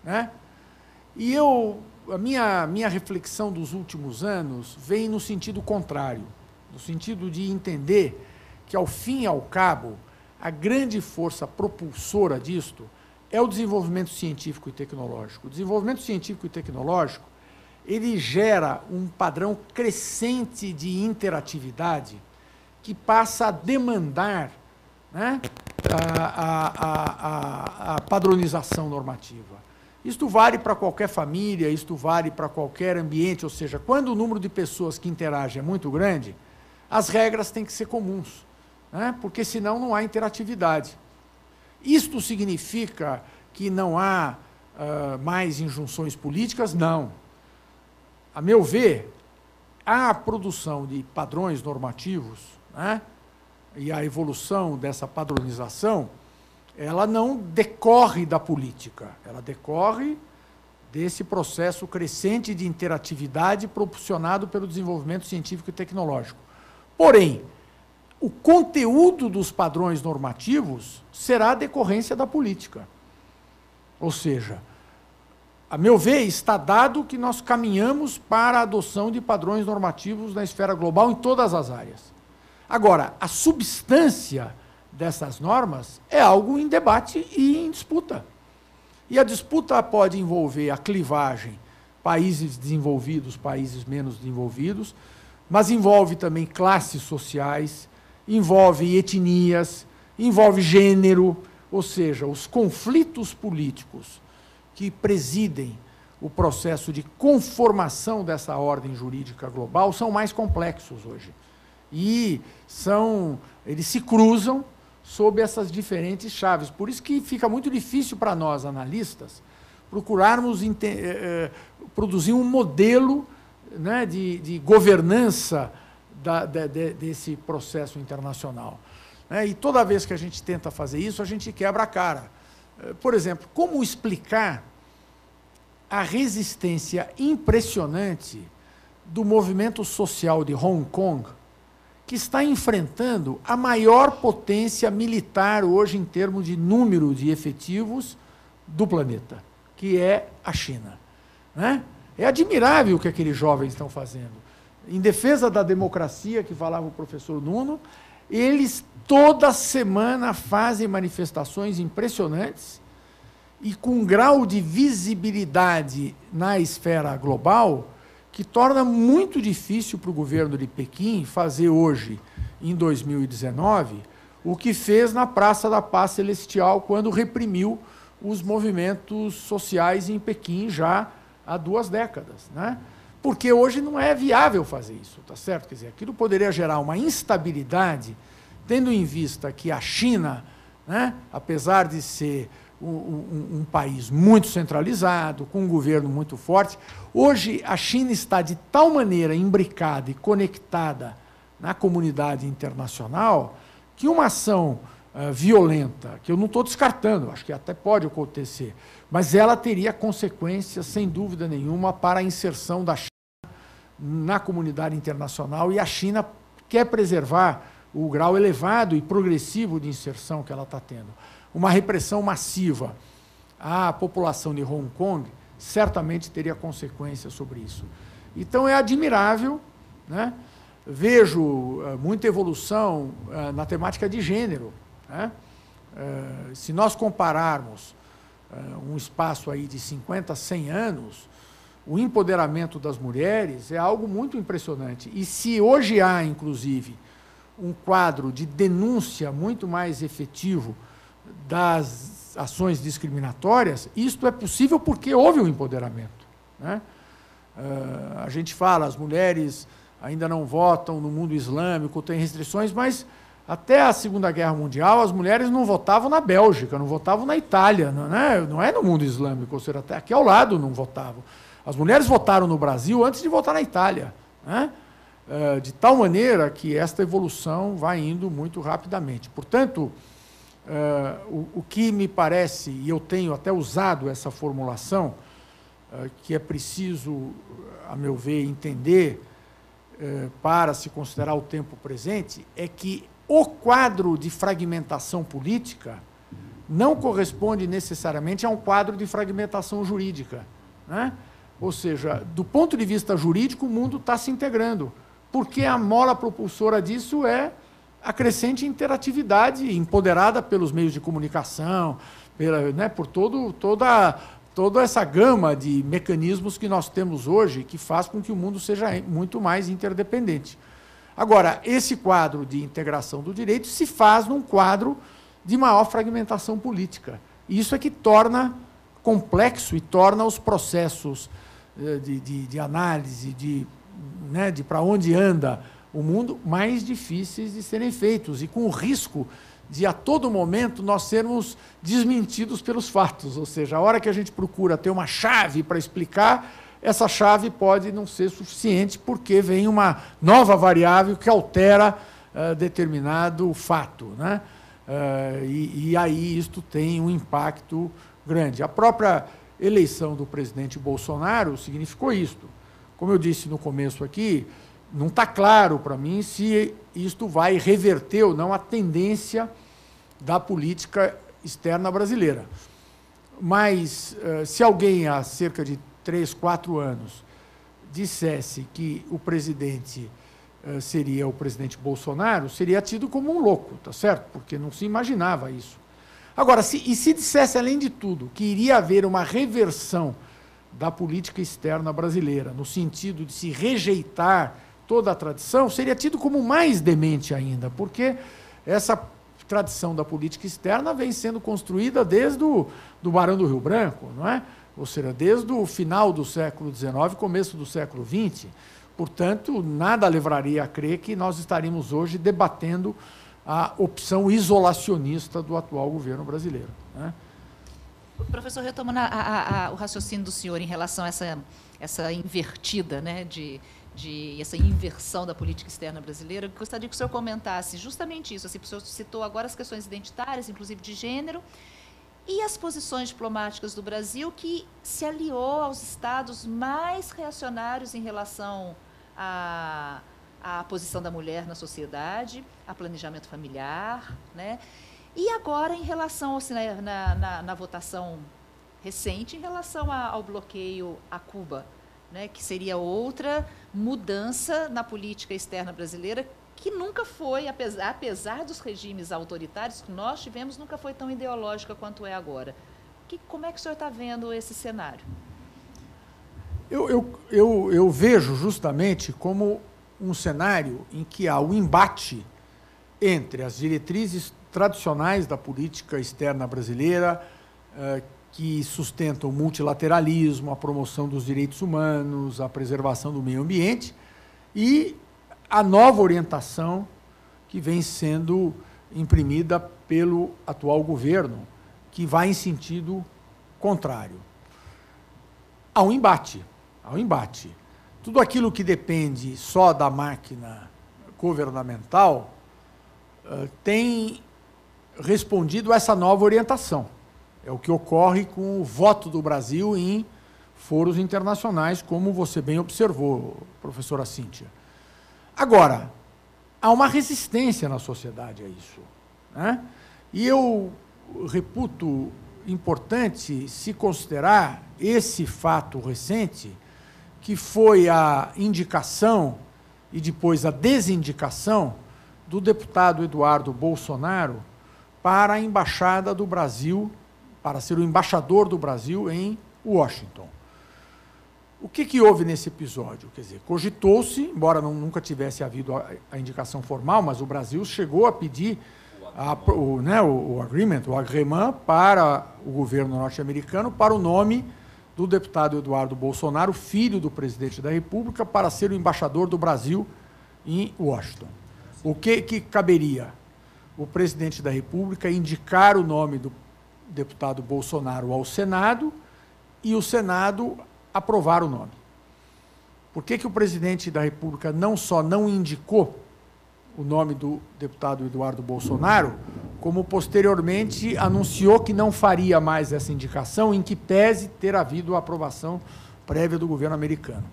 Né? E eu, a minha, minha reflexão dos últimos anos vem no sentido contrário, no sentido de entender que, ao fim e ao cabo, a grande força propulsora disto é o desenvolvimento científico e tecnológico. O desenvolvimento científico e tecnológico ele gera um padrão crescente de interatividade que passa a demandar né, a, a, a, a padronização normativa. Isto vale para qualquer família, isto vale para qualquer ambiente, ou seja, quando o número de pessoas que interagem é muito grande, as regras têm que ser comuns, né? porque senão não há interatividade. Isto significa que não há uh, mais injunções políticas? Não. A meu ver, a produção de padrões normativos né, e a evolução dessa padronização, ela não decorre da política, ela decorre desse processo crescente de interatividade proporcionado pelo desenvolvimento científico e tecnológico. Porém, o conteúdo dos padrões normativos será decorrência da política. Ou seja, a meu ver, está dado que nós caminhamos para a adoção de padrões normativos na esfera global em todas as áreas. Agora, a substância dessas normas é algo em debate e em disputa. E a disputa pode envolver a clivagem, países desenvolvidos, países menos desenvolvidos, mas envolve também classes sociais, envolve etnias, envolve gênero, ou seja, os conflitos políticos que presidem o processo de conformação dessa ordem jurídica global são mais complexos hoje e são eles se cruzam sob essas diferentes chaves. Por isso que fica muito difícil para nós analistas procurarmos eh, eh, produzir um modelo né, de, de governança da, de, de, desse processo internacional. Né? E toda vez que a gente tenta fazer isso, a gente quebra a cara. Eh, por exemplo, como explicar a resistência impressionante do movimento social de Hong Kong que está enfrentando a maior potência militar hoje em termos de número de efetivos do planeta, que é a China. Né? É admirável o que aqueles jovens estão fazendo. Em defesa da democracia, que falava o professor Nuno, Eles toda semana fazem manifestações impressionantes e com um grau de visibilidade na esfera global que torna muito difícil para o governo de Pequim fazer hoje, em 2019, o que fez na Praça da Paz Celestial quando reprimiu os movimentos sociais em Pequim já há duas décadas. Né? Porque hoje não é viável fazer isso, tá certo? Quer dizer, aquilo poderia gerar uma instabilidade, tendo em vista que a China, né, apesar de ser um, um, país muito centralizado, com um governo muito forte. Hoje, a China está de tal maneira imbricada e conectada na comunidade internacional que uma ação uh, violenta, que eu não estou descartando, acho que até pode acontecer, mas ela teria consequências, sem dúvida nenhuma, para a inserção da China na comunidade internacional e a China quer preservar o grau elevado e progressivo de inserção que ela está tendo uma repressão massiva à população de Hong Kong certamente teria consequências sobre isso. Então é admirável, né? vejo uh, muita evolução uh, na temática de gênero. Né? Uh, se nós compararmos um espaço aí de 50, 100 anos, o empoderamento das mulheres é algo muito impressionante. E se hoje há, inclusive, um quadro de denúncia muito mais efetivo das ações discriminatórias, isto é possível porque houve um empoderamento. Né? Uh, a gente fala, as mulheres ainda não votam no mundo islâmico, tem restrições, mas até a Segunda Guerra Mundial as mulheres não votavam na Bélgica, não votavam na Itália, não é, não é no mundo islâmico, ou seja, até aqui ao lado não votavam. As mulheres votaram no Brasil antes de votar na Itália. Né? Uh, de tal maneira que esta evolução vai indo muito rapidamente. Portanto, Uh, o, o, que me parece, e eu tenho até usado essa formulação, uh, que é preciso, a meu ver, entender uh, para se considerar o tempo presente, é que o quadro de fragmentação política não corresponde necessariamente a um quadro de fragmentação jurídica. Né? Ou seja, do ponto de vista jurídico, o mundo está se integrando, porque a mola propulsora disso é a crescente interatividade empoderada pelos meios de comunicação, pela, né, por todo, toda, toda essa gama de mecanismos que nós temos hoje que faz com que o mundo seja muito mais interdependente. Agora, esse quadro de integração do direito se faz num quadro de maior fragmentação política. Isso é que torna complexo e torna os processos eh, de, de, de análise, de, né, de para onde anda o mundo mais difíceis de serem feitos e com o risco de a todo momento nós sermos desmentidos pelos fatos, ou seja, a hora que a gente procura ter uma chave para explicar, essa chave pode não ser suficiente porque vem uma nova variável que altera uh, determinado fato, né? Uh, e, e aí isto tem um impacto grande. A própria eleição do presidente Bolsonaro significou isto. Como eu disse no começo aqui, não está claro para mim se isto vai reverter ou não a tendência da política externa brasileira. Mas eh, se alguém há cerca de três, quatro anos dissesse que o presidente eh, seria o presidente Bolsonaro, seria tido como um louco, tá certo? Porque não se imaginava isso. Agora, se, e se dissesse, além de tudo, que iria haver uma reversão da política externa brasileira, no sentido de se rejeitar toda a tradição, seria tido como mais demente ainda, porque essa tradição da política externa vem sendo construída desde o do Barão do Rio Branco, não é? ou seja, desde o final do século XIX, começo do século XX. Portanto, nada levaria a crer que nós estaríamos hoje debatendo a opção isolacionista do atual governo brasileiro. Né? Professor, retomando a, a, a, o raciocínio do senhor em relação a essa, essa invertida né, de, de essa inversão da política externa brasileira, gostaria que o senhor comentasse justamente isso. Assim, o senhor citou agora as questões identitárias, inclusive de gênero, e as posições diplomáticas do Brasil que se aliou aos estados mais reacionários em relação à, à posição da mulher na sociedade, a planejamento familiar, né? E agora em relação assim, na, na, na votação recente em relação a, ao bloqueio a Cuba, né, que seria outra mudança na política externa brasileira que nunca foi, apesar, apesar dos regimes autoritários que nós tivemos, nunca foi tão ideológica quanto é agora. Que, como é que o senhor está vendo esse cenário? Eu, eu, eu, eu vejo justamente como um cenário em que há um embate entre as diretrizes tradicionais da política externa brasileira, eh, que sustentam o multilateralismo, a promoção dos direitos humanos, a preservação do meio ambiente, e a nova orientação que vem sendo imprimida pelo atual governo, que vai em sentido contrário. Há um embate, há um embate. Tudo aquilo que depende só da máquina governamental uh, tem respondido a essa nova orientação. É o que ocorre com o voto do Brasil em foros internacionais, como você bem observou, professora Cíntia. Agora, há uma resistência na sociedade a isso. Né? E eu reputo importante se considerar esse fato recente, que foi a indicação e depois a desindicação do deputado Eduardo Bolsonaro para a embaixada do Brasil, para ser o embaixador do Brasil em Washington. O que, que houve nesse episódio? Quer dizer, cogitou-se, embora não, nunca tivesse havido a, a, indicação formal, mas o Brasil chegou a pedir a, o, né, o, o agreement, o agreement para o governo norte-americano para o nome do deputado Eduardo Bolsonaro, filho do presidente da República, para ser o embaixador do Brasil em Washington. O que, que caberia? O presidente da República indicar o nome do deputado Bolsonaro ao Senado e o Senado aprovar o nome. Por que, que o presidente da República não só não indicou o nome do deputado Eduardo Bolsonaro, como posteriormente anunciou que não faria mais essa indicação, em que pese ter havido a aprovação prévia do governo americano.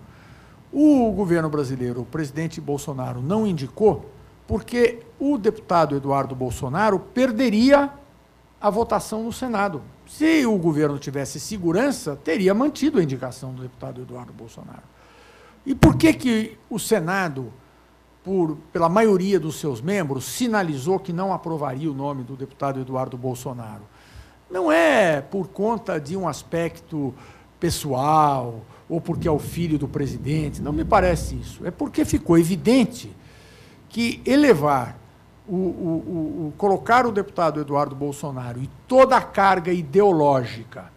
O governo brasileiro, o presidente Bolsonaro, não indicou porque o deputado Eduardo Bolsonaro perderia a votação no Senado. Se o governo tivesse segurança, teria mantido a indicação do deputado Eduardo Bolsonaro. E por que, que o Senado, por, pela maioria dos seus membros, sinalizou que não aprovaria o nome do deputado Eduardo Bolsonaro? Não é por conta de um aspecto pessoal ou porque é o filho do presidente, não me parece isso. É porque ficou evidente que elevar o, o, o, colocar o deputado Eduardo Bolsonaro e toda a carga ideológica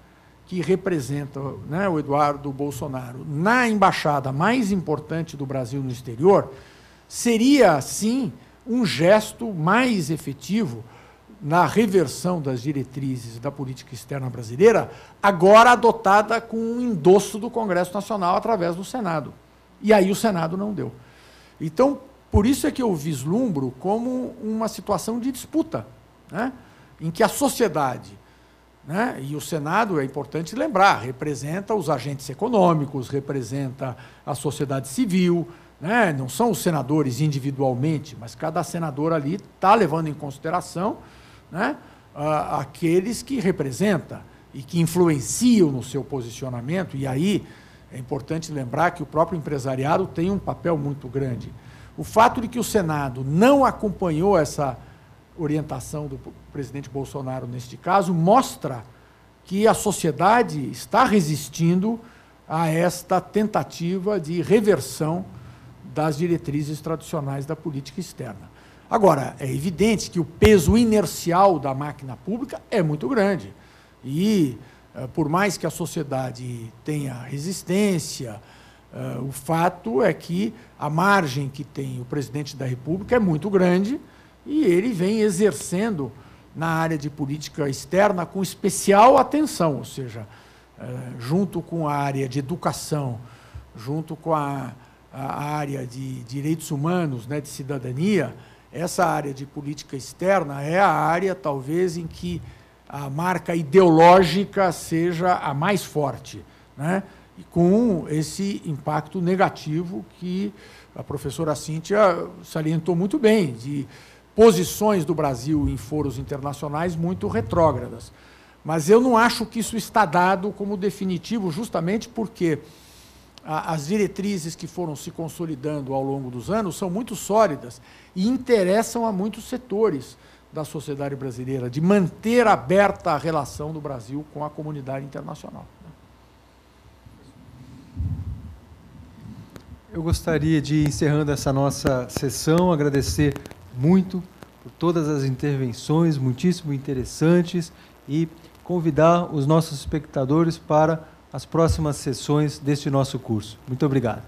que representa né, o Eduardo Bolsonaro na embaixada mais importante do Brasil no exterior, seria, sim, um gesto mais efetivo na reversão das diretrizes da política externa brasileira, agora adotada com o endosso do Congresso Nacional através do Senado. E aí o Senado não deu. Então, por isso é que eu vislumbro como uma situação de disputa, né? em que a sociedade, né? e o Senado, é importante lembrar, representa os agentes econômicos, representa a sociedade civil, né? não são os senadores individualmente, mas cada senador ali está levando em consideração né? aqueles que representa e que influenciam no seu posicionamento, e aí é importante lembrar que o próprio empresariado tem um papel muito grande. O fato de que o Senado não acompanhou essa orientação do presidente Bolsonaro neste caso mostra que a sociedade está resistindo a esta tentativa de reversão das diretrizes tradicionais da política externa. Agora, é evidente que o peso inercial da máquina pública é muito grande. E, eh, por mais que a sociedade tenha resistência, o fato é que a margem que tem o presidente da República é muito grande e ele vem exercendo na área de política externa com especial atenção, ou seja, uh, junto com a área de educação, junto com a, a área de direitos humanos, né, de cidadania, essa área de política externa é a área, talvez, em que a marca ideológica seja a mais forte. Né? E com esse impacto negativo que a professora Cíntia salientou muito bem, de posições do Brasil em foros internacionais muito retrógradas. Mas eu não acho que isso está dado como definitivo, justamente porque as diretrizes que foram se consolidando ao longo dos anos são muito sólidas e interessam a muitos setores da sociedade brasileira, de manter aberta a relação do Brasil com a comunidade internacional. Eu gostaria de, encerrando essa nossa sessão, agradecer muito por todas as intervenções, muitíssimo interessantes, e convidar os nossos espectadores para as próximas sessões deste nosso curso. Muito obrigado.